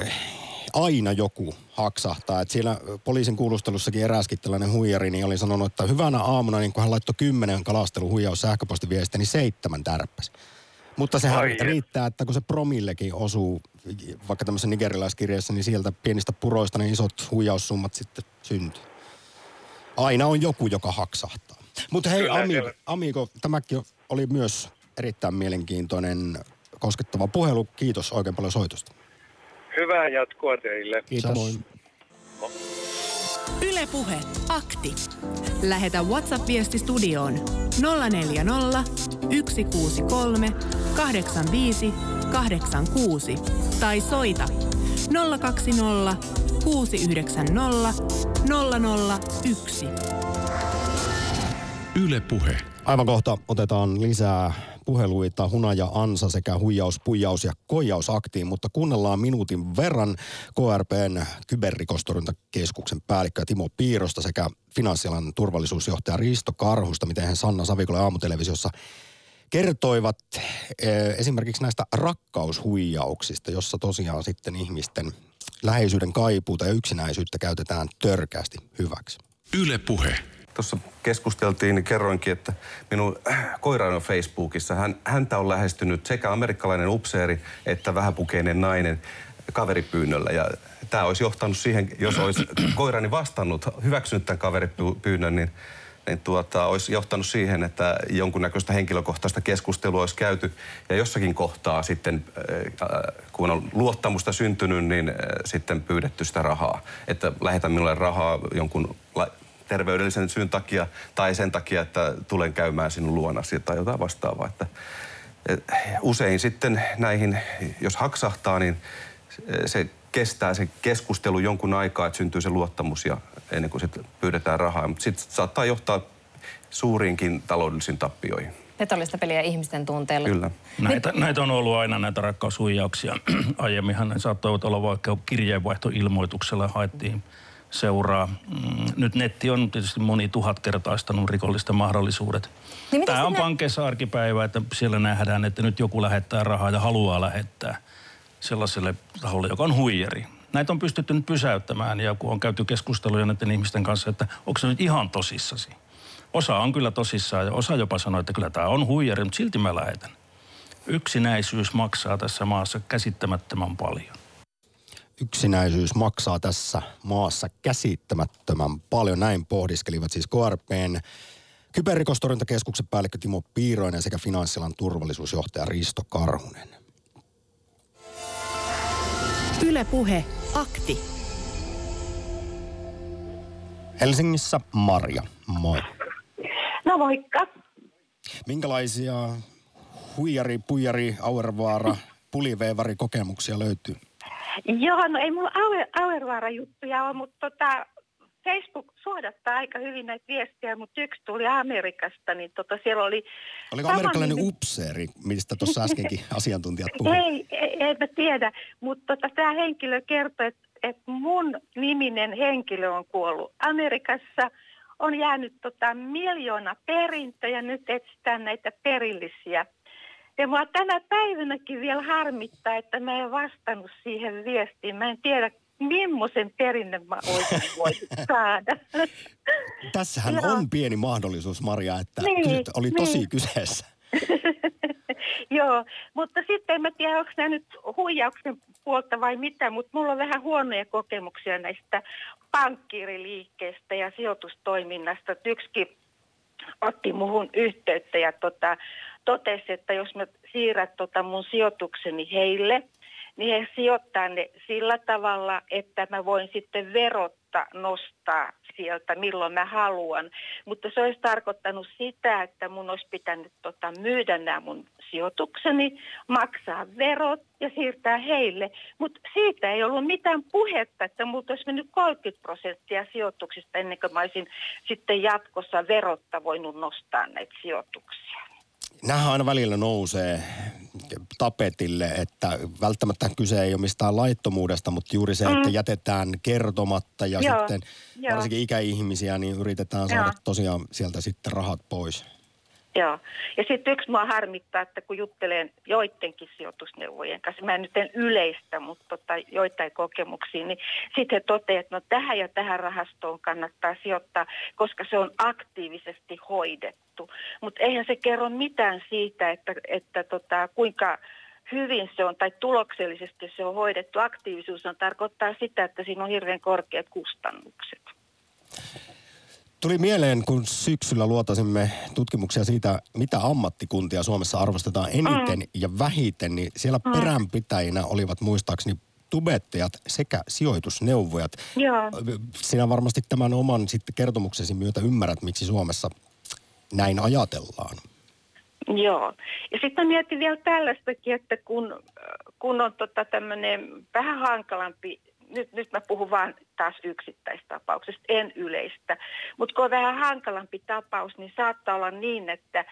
aina joku haksahtaa. Että siellä poliisin kuulustelussakin eräskin tällainen huijari, niin oli sanonut, että hyvänä aamuna, niin kun hän laittoi kymmenen kalasteluhuijaus sähköpostiviestiä, niin seitsemän tärppäs. Mutta sehän Ai et. riittää, että kun se promillekin osuu vaikka tämmöisessä nigerialaiskirjassa, niin sieltä pienistä puroista ne isot huijaussummat sitten syntyy. Aina on joku, joka haksahtaa. Mutta hei amigo, amigo, tämäkin oli myös erittäin mielenkiintoinen koskettava puhelu. Kiitos oikein paljon soitosta. Hyvää jatkoa teille. Kiitos. Samoin. Ylepuhe akti. Lähetä WhatsApp-viesti studioon 040 163 85 86 tai soita 020 690 001. Yle Puhe. Aivan kohta otetaan lisää puheluita Hunaja Ansa sekä huijaus, puijaus ja koijausaktiin, mutta kuunnellaan minuutin verran KRPn kyberrikostorjuntakeskuksen päällikkö Timo Piirosta sekä finanssialan turvallisuusjohtaja Risto Karhusta, miten hän Sanna Savikolle aamutelevisiossa kertoivat eh, esimerkiksi näistä rakkaushuijauksista, jossa tosiaan sitten ihmisten läheisyyden kaipuuta ja yksinäisyyttä käytetään törkeästi hyväksi. Yle Puhe. Tuossa keskusteltiin, niin kerroinkin, että minun koirani on Facebookissa. Hän, häntä on lähestynyt sekä amerikkalainen upseeri että vähäpukeinen nainen kaveripyynnöllä. Ja tämä olisi johtanut siihen, jos olisi koirani vastannut, hyväksynyt tämän kaveripyynnön, niin niin tuota, olisi johtanut siihen, että jonkunnäköistä henkilökohtaista keskustelua olisi käyty. Ja jossakin kohtaa sitten, äh, kun on luottamusta syntynyt, niin äh, sitten pyydetty sitä rahaa. Että lähetä minulle rahaa jonkun terveydellisen syyn takia tai sen takia, että tulen käymään sinun luonasi tai jotain vastaavaa. Että, usein sitten näihin, jos haksahtaa, niin se kestää se keskustelu jonkun aikaa, että syntyy se luottamus ja ennen kuin sitten pyydetään rahaa. Mutta sitten saattaa johtaa suuriinkin taloudellisiin tappioihin. Petollista peliä ihmisten tunteella. Kyllä. Näitä, näitä on ollut aina näitä rakkaushuijauksia. Aiemminhan ne saattoivat olla vaikka kirjeenvaihtoilmoituksella haettiin seuraa. Mm, nyt netti on tietysti moni tuhatkertaistanut rikollisten mahdollisuudet. Niin Tämä on ne... pankeissa arkipäivä, että siellä nähdään, että nyt joku lähettää rahaa ja haluaa lähettää sellaiselle taholle, joka on huijari. Näitä on pystytty nyt pysäyttämään ja kun on käyty keskusteluja näiden ihmisten kanssa, että onko se nyt ihan tosissasi. Osa on kyllä tosissaan ja osa jopa sanoo, että kyllä tämä on huijari, mutta silti mä lähetän. Yksinäisyys maksaa tässä maassa käsittämättömän paljon. Yksinäisyys maksaa tässä maassa käsittämättömän paljon. Näin pohdiskelivat siis KRPn kyberrikostorjuntakeskuksen päällikkö Timo Piiroinen sekä finanssialan turvallisuusjohtaja Risto Karhunen. Ylepuhe akti. Helsingissä Marja, moi. No moikka. Minkälaisia huijari, puijari, auervaara, puliveevari kokemuksia löytyy? Joo, no ei mulla auer, auervaara juttuja ole, mutta tota, Facebook suodattaa aika hyvin näitä viestiä, mutta yksi tuli Amerikasta, niin tota siellä oli... Oliko amerikkalainen nimi... upseeri, mistä tuossa äskenkin asiantuntijat puhuivat? Ei, ei, en mä tiedä, mutta tota, tämä henkilö kertoi, että, että mun niminen henkilö on kuollut Amerikassa, on jäänyt tota, miljoona perintö ja nyt etsitään näitä perillisiä. Ja mua tänä päivänäkin vielä harmittaa, että mä en vastannut siihen viestiin. Mä en tiedä, millaisen perinnön mä olisin voinut saada. Tässähän Joo. on pieni mahdollisuus, Maria, että niin, oli tosi niin. kyseessä. Joo, mutta sitten en mä tiedä, onko nämä nyt huijauksen puolta vai mitä, mutta mulla on vähän huonoja kokemuksia näistä pankkiiriliikkeestä ja sijoitustoiminnasta. Yksikin otti muhun yhteyttä ja tota, totesi, että jos mä siirrän tota mun sijoitukseni heille – niin he sijoittaa ne sillä tavalla, että mä voin sitten verotta nostaa sieltä milloin mä haluan. Mutta se olisi tarkoittanut sitä, että mun olisi pitänyt tota, myydä nämä mun sijoitukseni, maksaa verot ja siirtää heille. Mutta siitä ei ollut mitään puhetta, että multa olisi mennyt 30 prosenttia sijoituksista ennen kuin mä olisin sitten jatkossa verotta voinut nostaa näitä sijoituksia. Nämähän aina välillä nousee tapetille, että välttämättä kyse ei ole mistään laittomuudesta, mutta juuri se, että mm. jätetään kertomatta ja Joo. sitten Joo. varsinkin ikäihmisiä, niin yritetään saada Joo. tosiaan sieltä sitten rahat pois. Joo. Ja sitten yksi mua harmittaa, että kun juttelen joidenkin sijoitusneuvojen kanssa, mä en nyt en yleistä, mutta tota, joitain kokemuksia, niin sitten he toteavat, että no tähän ja tähän rahastoon kannattaa sijoittaa, koska se on aktiivisesti hoidettu. Mutta eihän se kerro mitään siitä, että, että tota, kuinka hyvin se on tai tuloksellisesti se on hoidettu. Aktiivisuus on tarkoittaa sitä, että siinä on hirveän korkeat kustannukset. Tuli mieleen, kun syksyllä luotasimme tutkimuksia siitä, mitä ammattikuntia Suomessa arvostetaan eniten mm. ja vähiten, niin siellä mm. peränpitäjinä olivat muistaakseni tubettajat sekä sijoitusneuvojat. Joo. Sinä varmasti tämän oman sitten kertomuksesi myötä ymmärrät, miksi Suomessa näin ajatellaan. Joo. Ja sitten mietin vielä tällaistakin, että kun, kun on tota tämmöinen vähän hankalampi nyt, nyt mä puhun vaan taas yksittäistapauksesta, en yleistä. Mutta kun on vähän hankalampi tapaus, niin saattaa olla niin, että,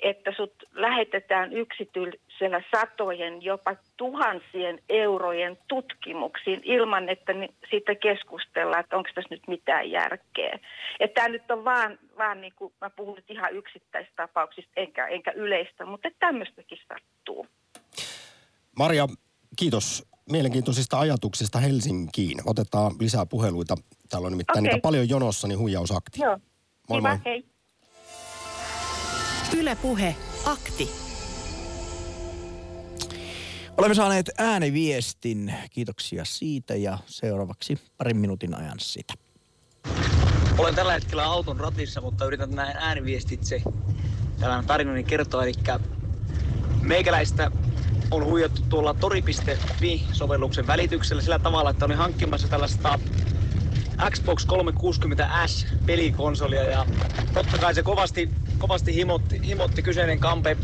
että sut lähetetään yksityisellä satojen, jopa tuhansien eurojen tutkimuksiin ilman, että siitä keskustellaan, että onko tässä nyt mitään järkeä. Että tämä nyt on vaan, vaan niin kuin, mä puhun nyt ihan yksittäistapauksista enkä, enkä yleistä, mutta tämmöistäkin sattuu. Maria, kiitos mielenkiintoisista ajatuksista Helsinkiin. Otetaan lisää puheluita. Täällä on nimittäin okay. niitä paljon jonossa, niin huijausakti. Joo. Moi Kiva, moi. hei. Ylepuhe akti. Olemme saaneet ääniviestin. Kiitoksia siitä ja seuraavaksi parin minuutin ajan sitä. Olen tällä hetkellä auton ratissa, mutta yritän näin ääniviestitse tämän tarinani kertoa. Eli meikäläistä on huijattu tuolla tori.fi-sovelluksen välityksellä sillä tavalla, että olin hankkimassa tällaista Xbox 360S pelikonsolia ja totta kai se kovasti, kovasti himotti, himotti kyseinen kampe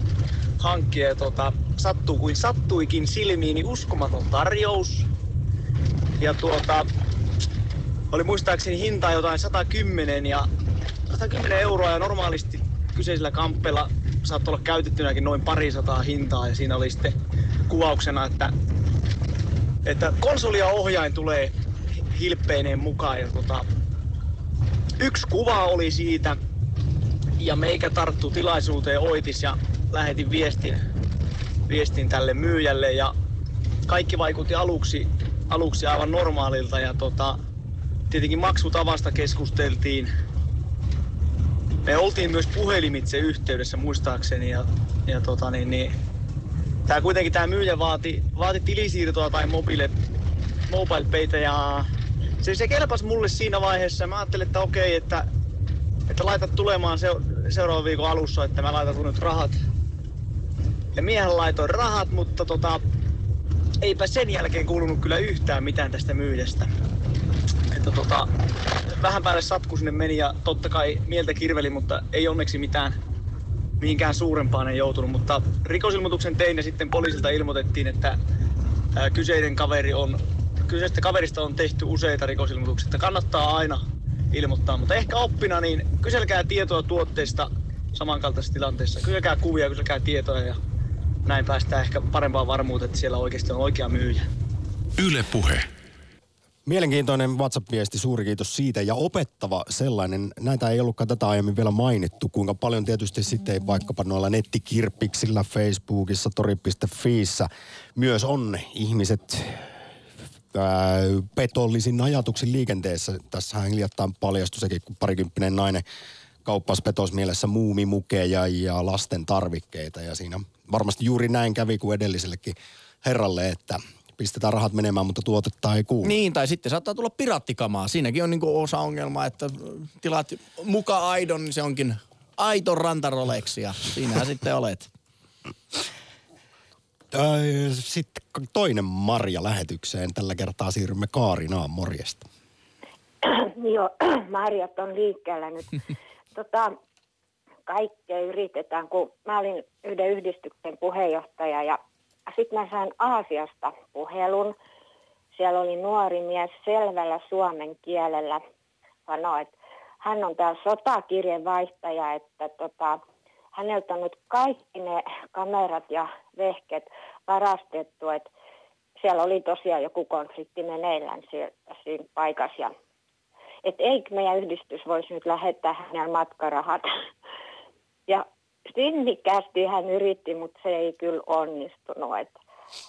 hankkia ja tota, sattuu kuin sattuikin silmiini uskomaton tarjous. Ja tuota, oli muistaakseni hinta jotain 110 ja 110 euroa ja normaalisti kyseisellä kamppeella saattoi olla käytettynäkin noin parisataa hintaa ja siinä oli sitten kuvauksena, että, että konsoli ja ohjain tulee hilppeineen mukaan ja tota, yksi kuva oli siitä ja meikä tarttu tilaisuuteen oitis ja lähetin viestin, viestin tälle myyjälle ja kaikki vaikutti aluksi, aluksi aivan normaalilta ja tota, tietenkin maksutavasta keskusteltiin. Me oltiin myös puhelimitse yhteydessä muistaakseni ja, ja tota niin, niin, tää kuitenkin tämä myyjä vaati, vaati tilisiirtoa tai mobile, mobile paytä ja se, se kelpas mulle siinä vaiheessa. Mä ajattelin, että okei, että, että laitat tulemaan se, seuraavan viikon alussa, että mä laitan sun nyt rahat. Ja miehen laitoin rahat, mutta tota, eipä sen jälkeen kuulunut kyllä yhtään mitään tästä myyjästä. Että tota, vähän päälle satku sinne meni ja totta kai mieltä kirveli, mutta ei onneksi mitään mihinkään suurempaan ei joutunut. Mutta rikosilmoituksen tein ja sitten poliisilta ilmoitettiin, että kyseinen kaveri on, kyseisestä kaverista on tehty useita rikosilmoituksia, että kannattaa aina ilmoittaa. Mutta ehkä oppina, niin kyselkää tietoa tuotteista samankaltaisessa tilanteessa. Kyselkää kuvia, kyselkää tietoa ja näin päästään ehkä parempaan varmuuteen, että siellä oikeasti on oikea myyjä. Yle Puhe. Mielenkiintoinen WhatsApp-viesti, suuri kiitos siitä ja opettava sellainen. Näitä ei ollutkaan tätä aiemmin vielä mainittu, kuinka paljon tietysti sitten vaikkapa noilla nettikirppiksillä, Facebookissa, tori.fiissä myös on ihmiset ää, petollisin ajatuksin liikenteessä. Tässähän hiljattain paljastui sekin, kun parikymppinen nainen kauppasi petosmielessä muumimukeja ja lasten tarvikkeita. Ja siinä varmasti juuri näin kävi kuin edellisellekin herralle, että pistetään rahat menemään, mutta tuotetta ei kuulu. Niin, tai sitten saattaa tulla piraattikamaa. Siinäkin on niinku osa ongelmaa, että tilaat muka aidon, niin se onkin aito rantaroleksi ja siinähän sitten olet. Öö, Sitten toinen Marja lähetykseen. Tällä kertaa siirrymme Kaarinaan morjesta. Joo, Marjat on liikkeellä nyt. tota, kaikkea yritetään, kun mä olin yhden yhdistyksen puheenjohtaja ja sitten mä sain Aasiasta puhelun. Siellä oli nuori mies selvällä suomen kielellä. Sanoi, että hän on täällä sotakirjeenvaihtaja, että tota, häneltä on nyt kaikki ne kamerat ja vehket varastettu, että siellä oli tosiaan joku konflikti meneillään siinä paikassa. Ja, että eikö meidän yhdistys voisi nyt lähettää hänelle matkarahat. Ja sinnikkäästi hän yritti, mutta se ei kyllä onnistunut. Että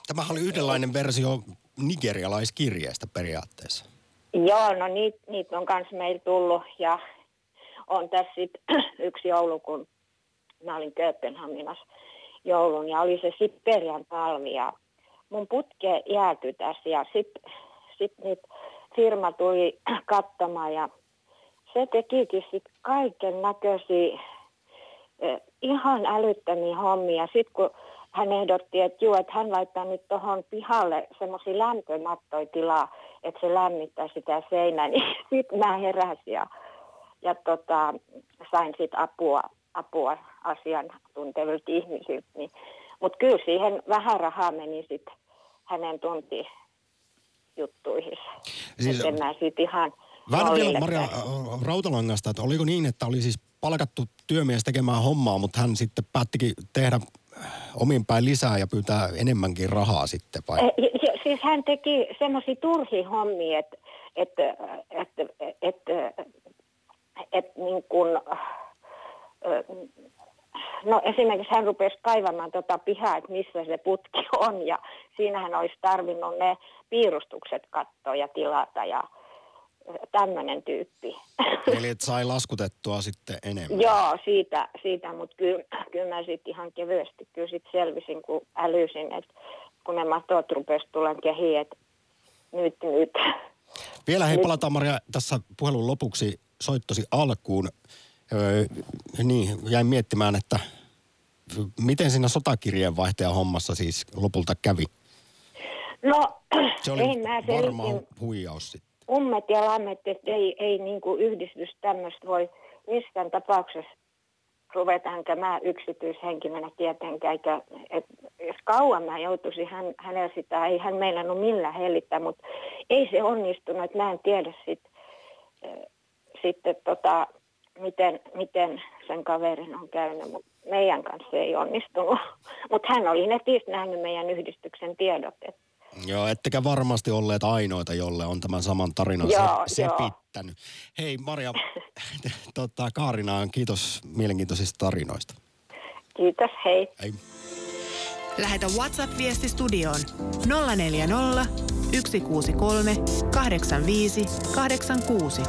Tämä oli yhdenlainen versio nigerialaiskirjeestä periaatteessa. Joo, no niitä niit on myös meillä tullut ja on tässä sit yksi joulu, kun mä olin Kööpenhaminassa joulun ja oli se Siperian talvi ja mun putke jäätyi tässä ja sitten sit niitä firma tuli katsomaan ja se tekikin sitten kaiken näköisiä ihan älyttömiä hommia. Sitten kun hän ehdotti, että juu, että hän laittaa nyt tuohon pihalle semmoisia lämpömattoja tilaa, että se lämmittää sitä seinää, niin sitten mä heräsin ja, ja tota, sain sitten apua, apua asiantuntevilta ihmisiltä. Niin. Mutta kyllä siihen vähän rahaa meni sitten hänen tunti juttuihin. Siis- en mä sitten ihan Vähän vielä Maria äh, Rautalangasta, että oliko niin, että oli siis palkattu työmies tekemään hommaa, mutta hän sitten päättikin tehdä omin päin lisää ja pyytää enemmänkin rahaa sitten vai? Eh, Siis hän teki semmoisia turhia hommia, että että että että että niin kuin, ö, no esimerkiksi hän rupesi kaivamaan tota pihaa, että missä se putki on ja siinähän olisi tarvinnut ne piirustukset katsoa ja tilata ja tämmöinen tyyppi. Eli et sai laskutettua sitten enemmän. Joo, siitä, siitä mutta kyllä, kyllä mä sitten ihan kevyesti kyllä sit selvisin, kun älysin, että kun ne matot rupesi tulemaan kehiin, että nyt, nyt. Vielä hei, Nyt- palataan Maria tässä puhelun lopuksi soittosi alkuun. Öö, niin, jäin miettimään, että miten siinä sotakirjeenvaihtajan hommassa siis lopulta kävi? No, Se oli ei mä varma selitin hu- huijaus sitten. Ummet ja lammet, että ei, ei niin kuin yhdistys tämmöistä voi missään tapauksessa ruveta enkä mä yksityishenkilönä tietenkään, eikä, et, jos kauan mä joutuisin hän, hänellä sitä, ei hän meinannut millään hellittää, mutta ei se onnistunut, että mä en tiedä sit, äh, sitten tota, miten, miten sen kaverin on käynyt, mutta meidän kanssa ei onnistunut. Mutta hän oli netistä nähnyt meidän yhdistyksen tiedot, että Joo, ettekä varmasti olleet ainoita, jolle on tämän saman tarinan se, Joo, joo. sepittänyt. Hei Maria, tota, Kaarinaan kiitos mielenkiintoisista tarinoista. kiitos, hei. Hei. Lähetä WhatsApp-viesti studioon 040 163 85 86.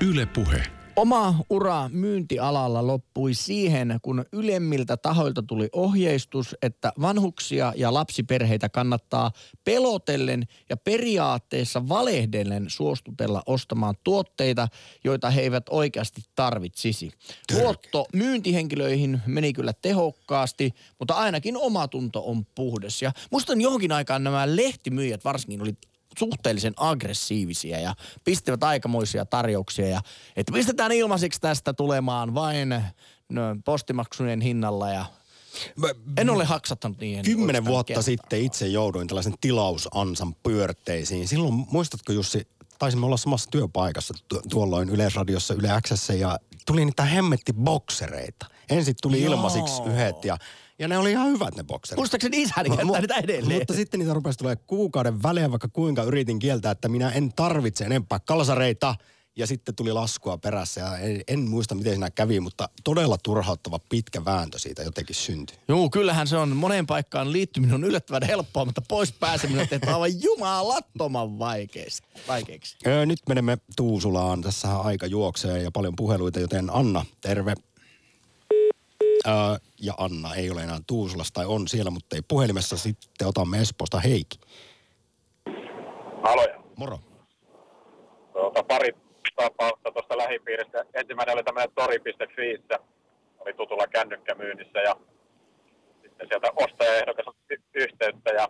Yle Puhe. Oma ura myyntialalla loppui siihen, kun ylemmiltä tahoilta tuli ohjeistus, että vanhuksia ja lapsiperheitä kannattaa pelotellen ja periaatteessa valehdellen suostutella ostamaan tuotteita, joita he eivät oikeasti tarvitsisi. Luotto myyntihenkilöihin meni kyllä tehokkaasti, mutta ainakin omatunto on puhdas. Ja muistan johonkin aikaan nämä lehtimyyjät varsinkin oli suhteellisen aggressiivisia ja pistivät aikamoisia tarjouksia. Ja, että pistetään ilmaiseksi tästä tulemaan vain no, postimaksujen hinnalla ja en ole haksattanut niihin. Kymmenen vuotta kertaa. sitten itse jouduin tällaisen tilausansan pyörteisiin. Silloin, muistatko Jussi, taisimme olla samassa työpaikassa tu- tuolloin Yleisradiossa Yle Xssä ja tuli niitä hemmetti boksereita. Ensin tuli Joo. ilmaisiksi yhdet ja, ja ne oli ihan hyvät ne bokserit. Muistaakseni isäni Mu- käyttää niitä edelleen. Mutta sitten niitä rupesi tulee kuukauden välein, vaikka kuinka yritin kieltää, että minä en tarvitse enempää kalsareita. Ja sitten tuli laskua perässä ja en, en muista miten siinä kävi, mutta todella turhauttava pitkä vääntö siitä jotenkin syntyi. Joo, kyllähän se on moneen paikkaan liittyminen on yllättävän helppoa, mutta pois pääseminen on tehty aivan jumalattoman vaikeaksi. vaikeaksi. Öö, nyt menemme Tuusulaan. Tässä aika juoksee ja paljon puheluita, joten Anna, terve. Öö, ja Anna ei ole enää Tuusulassa tai on siellä, mutta ei puhelimessa. Sitten otamme Espoosta Heikki. Aloja. Moro. Tuota, pari tapausta tuosta lähipiiristä. Ensimmäinen oli tämmöinen tori.fiissä. Oli tutulla kännykkämyynnissä ja sitten sieltä ostajaehdokas otti yhteyttä ja,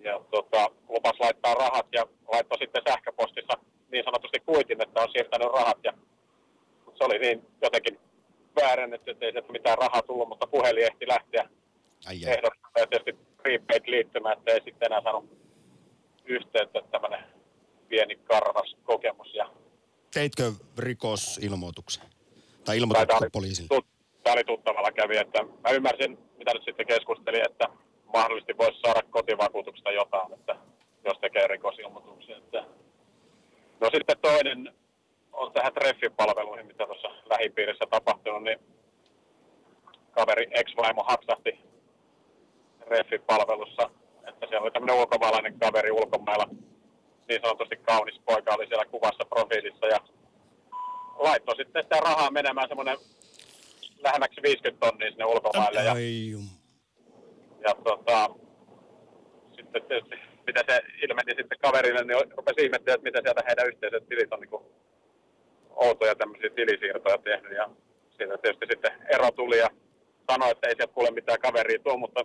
ja tota, lupas laittaa rahat ja laittoi sitten sähköpostissa niin sanotusti kuitin, että on siirtänyt rahat ja se oli niin jotenkin väärennetty, että ei sieltä mitään rahaa tullut, mutta puhelin ehti lähteä ehdokkaan ja tietysti prepaid liittymä, että ei sitten enää saanut yhteyttä tämmöinen pieni karvas kokemus. Ja Teitkö rikosilmoituksen? Tai ilmoitatko poliisille? tut, tää oli tuttavalla kävi, että mä ymmärsin, mitä nyt sitten keskustelin, että mahdollisesti voisi saada kotivakuutuksesta jotain, että jos tekee rikosilmoituksen. Että. No sitten toinen on tähän treffipalveluihin, mitä tuossa lähipiirissä tapahtunut, niin kaveri ex-vaimo hapsahti treffipalvelussa, että siellä oli tämmöinen ulkomaalainen kaveri ulkomailla, niin sanotusti kaunis poika oli siellä kuvassa profiilissa ja laittoi sitten sitä rahaa menemään semmoinen lähemmäksi 50 tonnia sinne ulkomaille. Ja, ja tota, sitten tietysti, mitä se ilmeni sitten kaverille, niin rupesi ihmettelemään, että miten sieltä heidän yhteiset tilit on niin outoja tämmöisiä tilisiirtoja tehnyt. Ja siitä tietysti sitten ero tuli ja sanoi, että ei sieltä kuule mitään kaveria tuo, mutta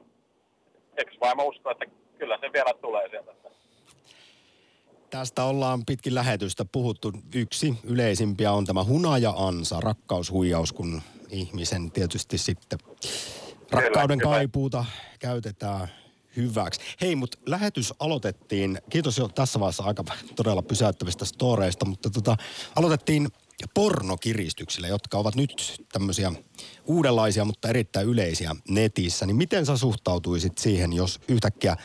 ex-vaimo uskoo, että kyllä se vielä tulee sieltä. Tästä ollaan pitkin lähetystä puhuttu. Yksi yleisimpiä on tämä hunaja-ansa, rakkaushuijaus, kun ihmisen tietysti sitten rakkauden kyllä. kaipuuta käytetään hyväksi. Hei, mutta lähetys aloitettiin, kiitos jo tässä vaiheessa aika todella pysäyttävistä storeista, mutta tota, aloitettiin pornokiristyksille, jotka ovat nyt tämmöisiä uudenlaisia, mutta erittäin yleisiä netissä, niin miten sä suhtautuisit siihen, jos yhtäkkiä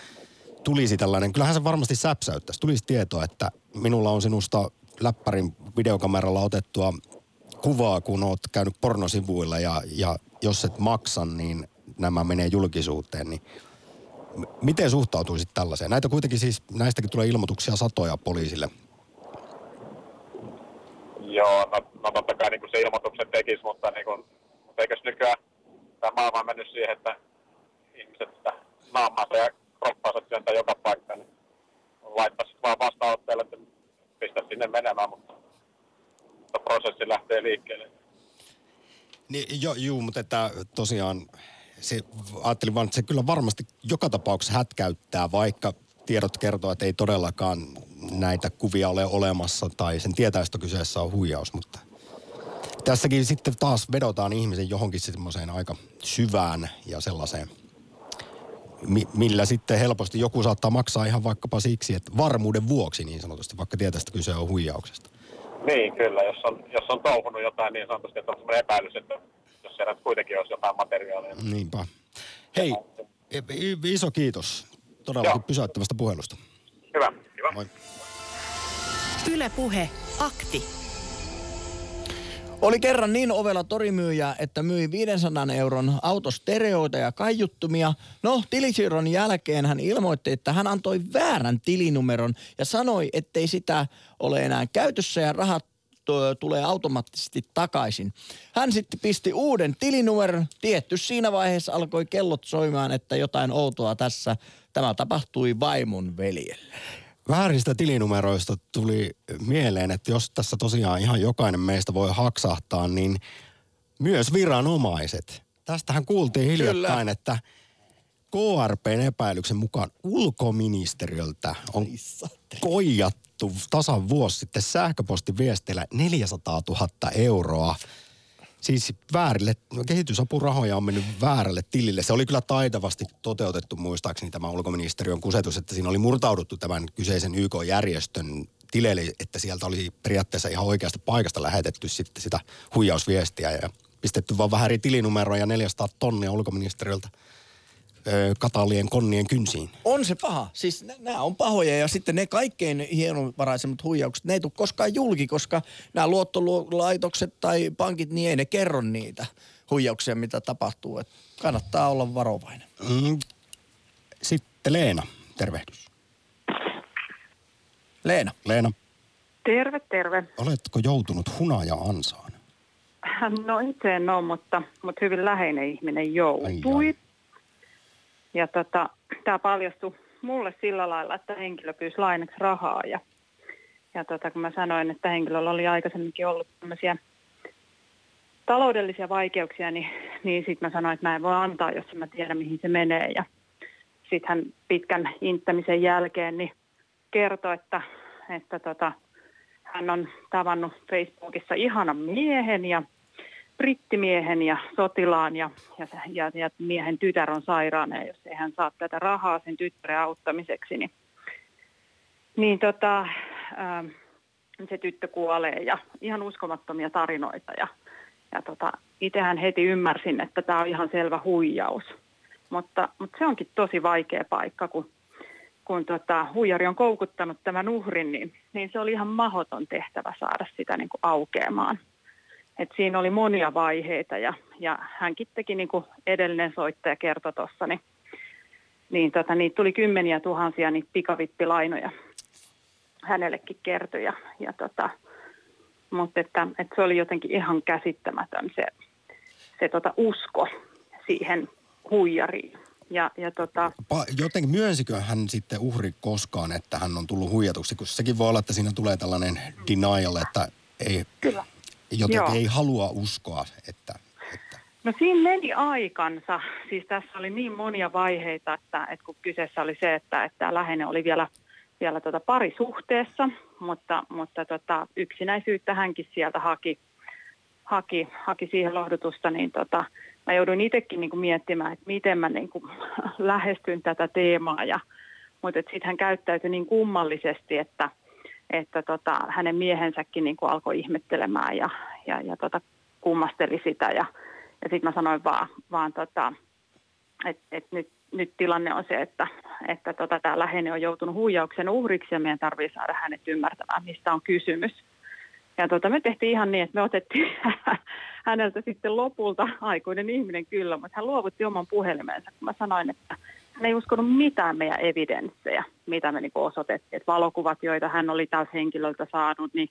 tulisi tällainen, kyllähän se varmasti säpsäyttäisi, tulisi tietoa, että minulla on sinusta läppärin videokameralla otettua kuvaa, kun oot käynyt pornosivuilla ja, ja jos et maksa, niin nämä menee julkisuuteen, niin miten suhtautuisit tällaiseen? Näitä kuitenkin siis, näistäkin tulee ilmoituksia satoja poliisille. Joo, no, no totta kai niin se ilmoituksen tekisi, mutta, niin kuin, mutta eikös nykyään tämä maailma on mennyt siihen, että ihmiset sitä naamaansa ja kroppaansa työntää joka paikkaan, niin laittaisi vaan vastaanotteelle, että pistä sinne menemään, mutta, mutta prosessi lähtee liikkeelle. Niin, jo, juu, mutta että tosiaan se, ajattelin vaan, että se kyllä varmasti joka tapauksessa hätkäyttää, vaikka tiedot kertoo, että ei todellakaan näitä kuvia ole olemassa tai sen tietää, että kyseessä on huijaus, mutta tässäkin sitten taas vedotaan ihmisen johonkin semmoiseen aika syvään ja sellaiseen, millä sitten helposti joku saattaa maksaa ihan vaikkapa siksi, että varmuuden vuoksi niin sanotusti, vaikka tietää, että kyse on huijauksesta. Niin, kyllä. Jos on, jos on touhunut jotain niin sanotusti, että on epäilys, että jos siellä kuitenkin olisi jotain materiaalia. Niinpä. Hei, e, iso kiitos todellakin Joo. pysäyttävästä puhelusta. Hyvä. Hyvä. Moi. Yle Puhe, akti. Oli kerran niin ovella torimyyjä, että myi 500 euron autostereoita ja kaiuttumia. No, tilisiirron jälkeen hän ilmoitti, että hän antoi väärän tilinumeron ja sanoi, ettei sitä ole enää käytössä ja rahat tulee automaattisesti takaisin. Hän sitten pisti uuden tilinumeron. Tietty siinä vaiheessa alkoi kellot soimaan, että jotain outoa tässä. Tämä tapahtui vaimon veljelle. Vääristä tilinumeroista tuli mieleen, että jos tässä tosiaan ihan jokainen meistä voi haksahtaa, niin myös viranomaiset. Tästähän kuultiin hiljattain, Kyllä. että KRPn epäilyksen mukaan ulkoministeriöltä on koijattu tasan vuosi sitten sähköpostiviesteillä 400 000 euroa. Siis väärille, kehitysapurahoja on mennyt väärälle tilille. Se oli kyllä taitavasti toteutettu muistaakseni tämä ulkoministeriön kusetus, että siinä oli murtauduttu tämän kyseisen YK-järjestön tileille, että sieltä oli periaatteessa ihan oikeasta paikasta lähetetty sitten sitä huijausviestiä ja pistetty vaan vähän eri tilinumeroja 400 tonnia ulkoministeriöltä katalien konnien kynsiin. On se paha. Siis nämä on pahoja ja sitten ne kaikkein hienovaraisemmat huijaukset, ne ei tule koskaan julki, koska nämä luottolaitokset tai pankit, niin ei ne kerro niitä huijauksia, mitä tapahtuu. Et kannattaa olla varovainen. Mm. Sitten Leena, tervehdys. Leena. Leena. Terve, terve. Oletko joutunut hunaja-ansaan? No itse en ole, mutta, mutta hyvin läheinen ihminen joutui. Ai, ai. Ja tota, tämä paljastui mulle sillä lailla, että henkilö pyysi lainaksi rahaa ja, ja tota, kun mä sanoin, että henkilöllä oli aikaisemminkin ollut tämmöisiä taloudellisia vaikeuksia, niin, niin sitten mä sanoin, että mä en voi antaa, jos mä tiedän, mihin se menee. Ja sitten hän pitkän inttämisen jälkeen niin kertoi, että, että tota, hän on tavannut Facebookissa ihanan miehen ja brittimiehen ja sotilaan ja, ja, ja, ja miehen tytär on sairaana ja jos ei hän saa tätä rahaa sen tyttären auttamiseksi, niin, niin tota, ää, ähm, se tyttö kuolee ja ihan uskomattomia tarinoita ja, ja tota, itsehän heti ymmärsin, että tämä on ihan selvä huijaus. Mutta, mutta se onkin tosi vaikea paikka, kun, kun tota, huijari on koukuttanut tämän uhrin, niin, niin se oli ihan mahdoton tehtävä saada sitä niin kuin aukeamaan. Et siinä oli monia vaiheita ja, ja hänkin teki niin kuin edellinen soittaja kertoi tuossa, niin, niin tota, niitä tuli kymmeniä tuhansia niitä pikavippilainoja hänellekin kertyi. Ja, ja tota, mutta että, että se oli jotenkin ihan käsittämätön se, se tota usko siihen huijariin. Ja, ja tota... Jotenkin myönsikö hän sitten uhri koskaan, että hän on tullut huijatuksi? Kun sekin voi olla, että siinä tulee tällainen denial, että ei, Kyllä joten Joo. ei halua uskoa, että, että... No siinä meni aikansa. Siis tässä oli niin monia vaiheita, että, että kun kyseessä oli se, että, että tämä läheinen oli vielä, vielä tota parisuhteessa, mutta, mutta tota, yksinäisyyttä hänkin sieltä haki, haki, haki siihen lohdutusta, niin tota, mä jouduin itsekin niin kuin miettimään, että miten mä niin kuin lähestyn tätä teemaa. Ja, mutta sitten hän käyttäytyi niin kummallisesti, että, että tota, hänen miehensäkin niin kuin alkoi ihmettelemään ja, ja, ja tota, kummasteli sitä. Ja, ja sitten mä sanoin vaan, vaan tota, että et nyt, nyt tilanne on se, että, että tota, tämä läheinen on joutunut huijauksen uhriksi ja meidän tarvitsee saada hänet ymmärtämään, mistä on kysymys. Ja tota, me tehtiin ihan niin, että me otettiin häneltä sitten lopulta aikuinen ihminen kyllä, mutta hän luovutti oman puhelimensa, kun mä sanoin, että hän ei uskonut mitään meidän evidenssejä, mitä me niin osoitettiin. Että valokuvat, joita hän oli taas henkilöltä saanut, niin,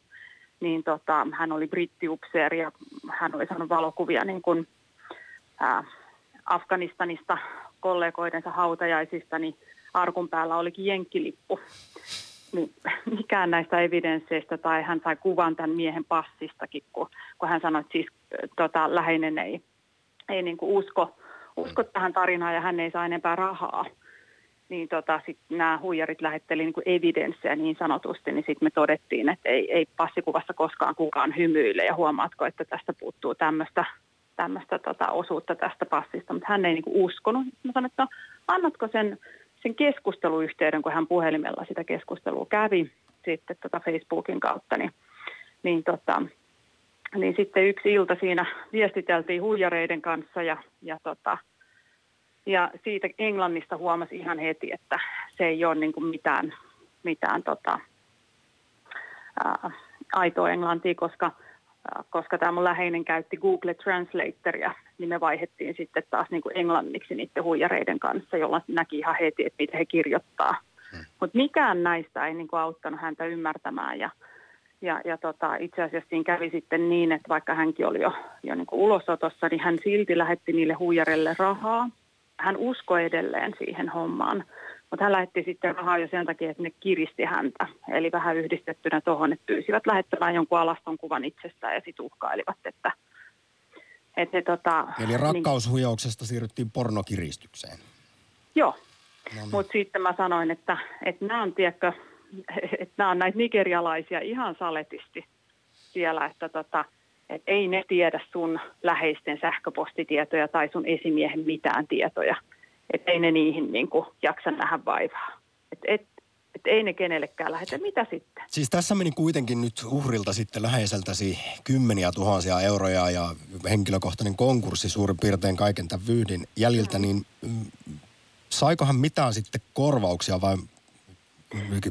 niin tota, hän oli brittiupseeri ja hän oli saanut valokuvia niin kuin, ää, Afganistanista kollegoidensa hautajaisista, niin arkun päällä olikin jenkkilippu. Niin mikään näistä evidensseistä tai hän sai kuvan tämän miehen passistakin, kun, kun hän sanoi, että siis tota, läheinen ei, ei niin kuin usko, usko tähän tarinaan ja hän ei saa enempää rahaa. Niin tota, sitten nämä huijarit lähetteli niin kuin evidenssejä niin sanotusti, niin sitten me todettiin, että ei, ei passikuvassa koskaan kukaan hymyile ja huomaatko, että tästä puuttuu tämmöistä tota, osuutta tästä passista, mutta hän ei niin kuin uskonut. Mä sanoin, että no, annatko sen, sen keskusteluyhteyden, kun hän puhelimella sitä keskustelua kävi sitten tota Facebookin kautta, niin, niin, tota, niin sitten yksi ilta siinä viestiteltiin huijareiden kanssa ja, ja, tota, ja siitä Englannista huomasi ihan heti, että se ei ole niin kuin mitään, mitään tota, ää, aitoa englantia, koska – koska tämä mun läheinen käytti Google Translatoria, niin me vaihettiin sitten taas niin kuin englanniksi niiden huijareiden kanssa, jolloin näki ihan heti, että mitä he kirjoittaa. Hmm. Mutta mikään näistä ei niin kuin auttanut häntä ymmärtämään ja, ja, ja tota, itse asiassa siinä kävi sitten niin, että vaikka hänkin oli jo, jo niin kuin ulosotossa, niin hän silti lähetti niille huijareille rahaa. Hän uskoi edelleen siihen hommaan. Mutta hän lähetti sitten rahaa jo sen takia, että ne kiristi häntä. Eli vähän yhdistettynä tuohon, että pyysivät lähettämään jonkun alaston kuvan itsestään ja sitten uhkailivat, että... että tota, Eli niin- rakkaushuijauksesta niin, siirryttiin pornokiristykseen. Joo, no niin. mutta sitten mä sanoin, että, että nämä on, tiedätkö, että nämä on näitä nigerialaisia ihan saletisti siellä, että tota, että ei ne tiedä sun läheisten sähköpostitietoja tai sun esimiehen mitään tietoja – että ei ne niihin niin kuin jaksa nähdä vaivaa. Että et, et ei ne kenellekään lähetä. Mitä sitten? Siis tässä meni kuitenkin nyt uhrilta sitten läheiseltäsi kymmeniä tuhansia euroja ja henkilökohtainen konkurssi suurin piirtein kaiken tämän vyydin jäljiltä, niin mm, saikohan mitään sitten korvauksia vai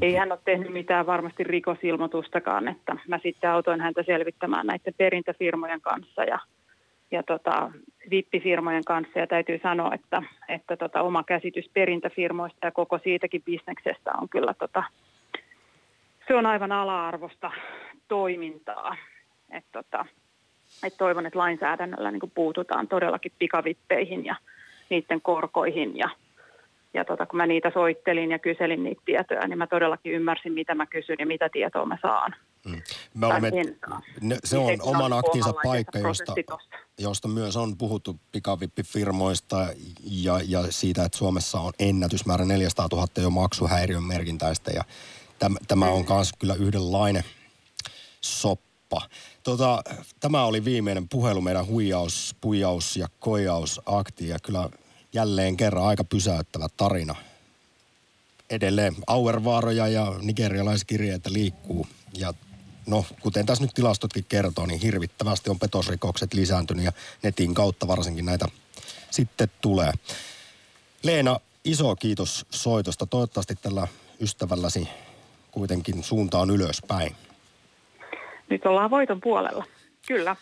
ei hän ole tehnyt mitään varmasti rikosilmoitustakaan, että mä sitten autoin häntä selvittämään näiden perintäfirmojen kanssa ja, ja tota, vippifirmojen kanssa ja täytyy sanoa, että, että tota, oma käsitys perintäfirmoista ja koko siitäkin bisneksestä on kyllä, tota, se on aivan ala-arvosta toimintaa. Et, tota, et toivon, että lainsäädännöllä niin puututaan todellakin pikavippeihin ja niiden korkoihin ja ja tota, kun mä niitä soittelin ja kyselin niitä tietoja, niin mä todellakin ymmärsin, mitä mä kysyn ja mitä tietoa mä saan. Mm. Me olemme, ne, se on niin oman aktinsa paikka, josta, josta myös on puhuttu pikavippifirmoista ja, ja siitä, että Suomessa on ennätysmäärä 400 000 jo maksuhäiriön merkintäistä ja täm, tämä on myös kyllä yhdenlainen soppa. Tota, tämä oli viimeinen puhelu meidän huijaus, puijaus ja koijausakti ja kyllä jälleen kerran aika pysäyttävä tarina. Edelleen auervaaroja ja nigerialaiskirjeitä liikkuu ja no, kuten tässä nyt tilastotkin kertoo, niin hirvittävästi on petosrikokset lisääntynyt ja netin kautta varsinkin näitä sitten tulee. Leena, iso kiitos soitosta. Toivottavasti tällä ystävälläsi kuitenkin suunta on ylöspäin. Nyt ollaan voiton puolella. Kyllä.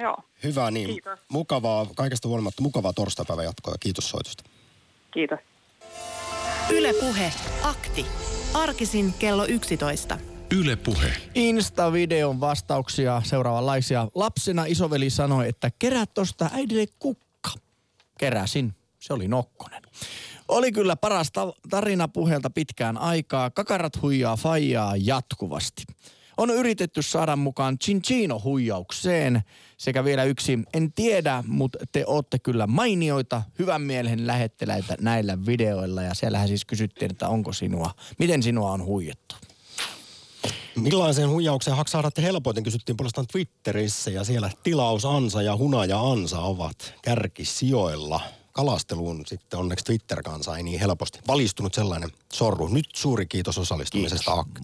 Joo. Hyvä niin. Kiitos. Mukavaa, kaikesta huolimatta mukavaa torstaipäivän jatkoa ja kiitos soitosta. Kiitos. Ylepuhe akti. Arkisin kello 11. Yle Puhe. Insta-videon vastauksia seuraavanlaisia. Lapsena isoveli sanoi, että kerää tosta äidille kukka. Keräsin. Se oli Nokkonen. Oli kyllä paras tarina puheelta pitkään aikaa. Kakarat huijaa faijaa jatkuvasti. On yritetty saada mukaan Cinchino-huijaukseen sekä vielä yksi, en tiedä, mutta te ootte kyllä mainioita, hyvän mielen lähetteläitä näillä videoilla. Ja siellähän siis kysyttiin, että onko sinua, miten sinua on huijattu. Millaisen huijauksen haksahdatte helpoiten, kysyttiin puolestaan Twitterissä ja siellä tilausansa ja hunaja-ansa ovat kärkisijoilla. Kalasteluun sitten onneksi Twitter-kansa ei niin helposti. Valistunut sellainen sorru. Nyt suuri kiitos osallistumisesta. Kiitos.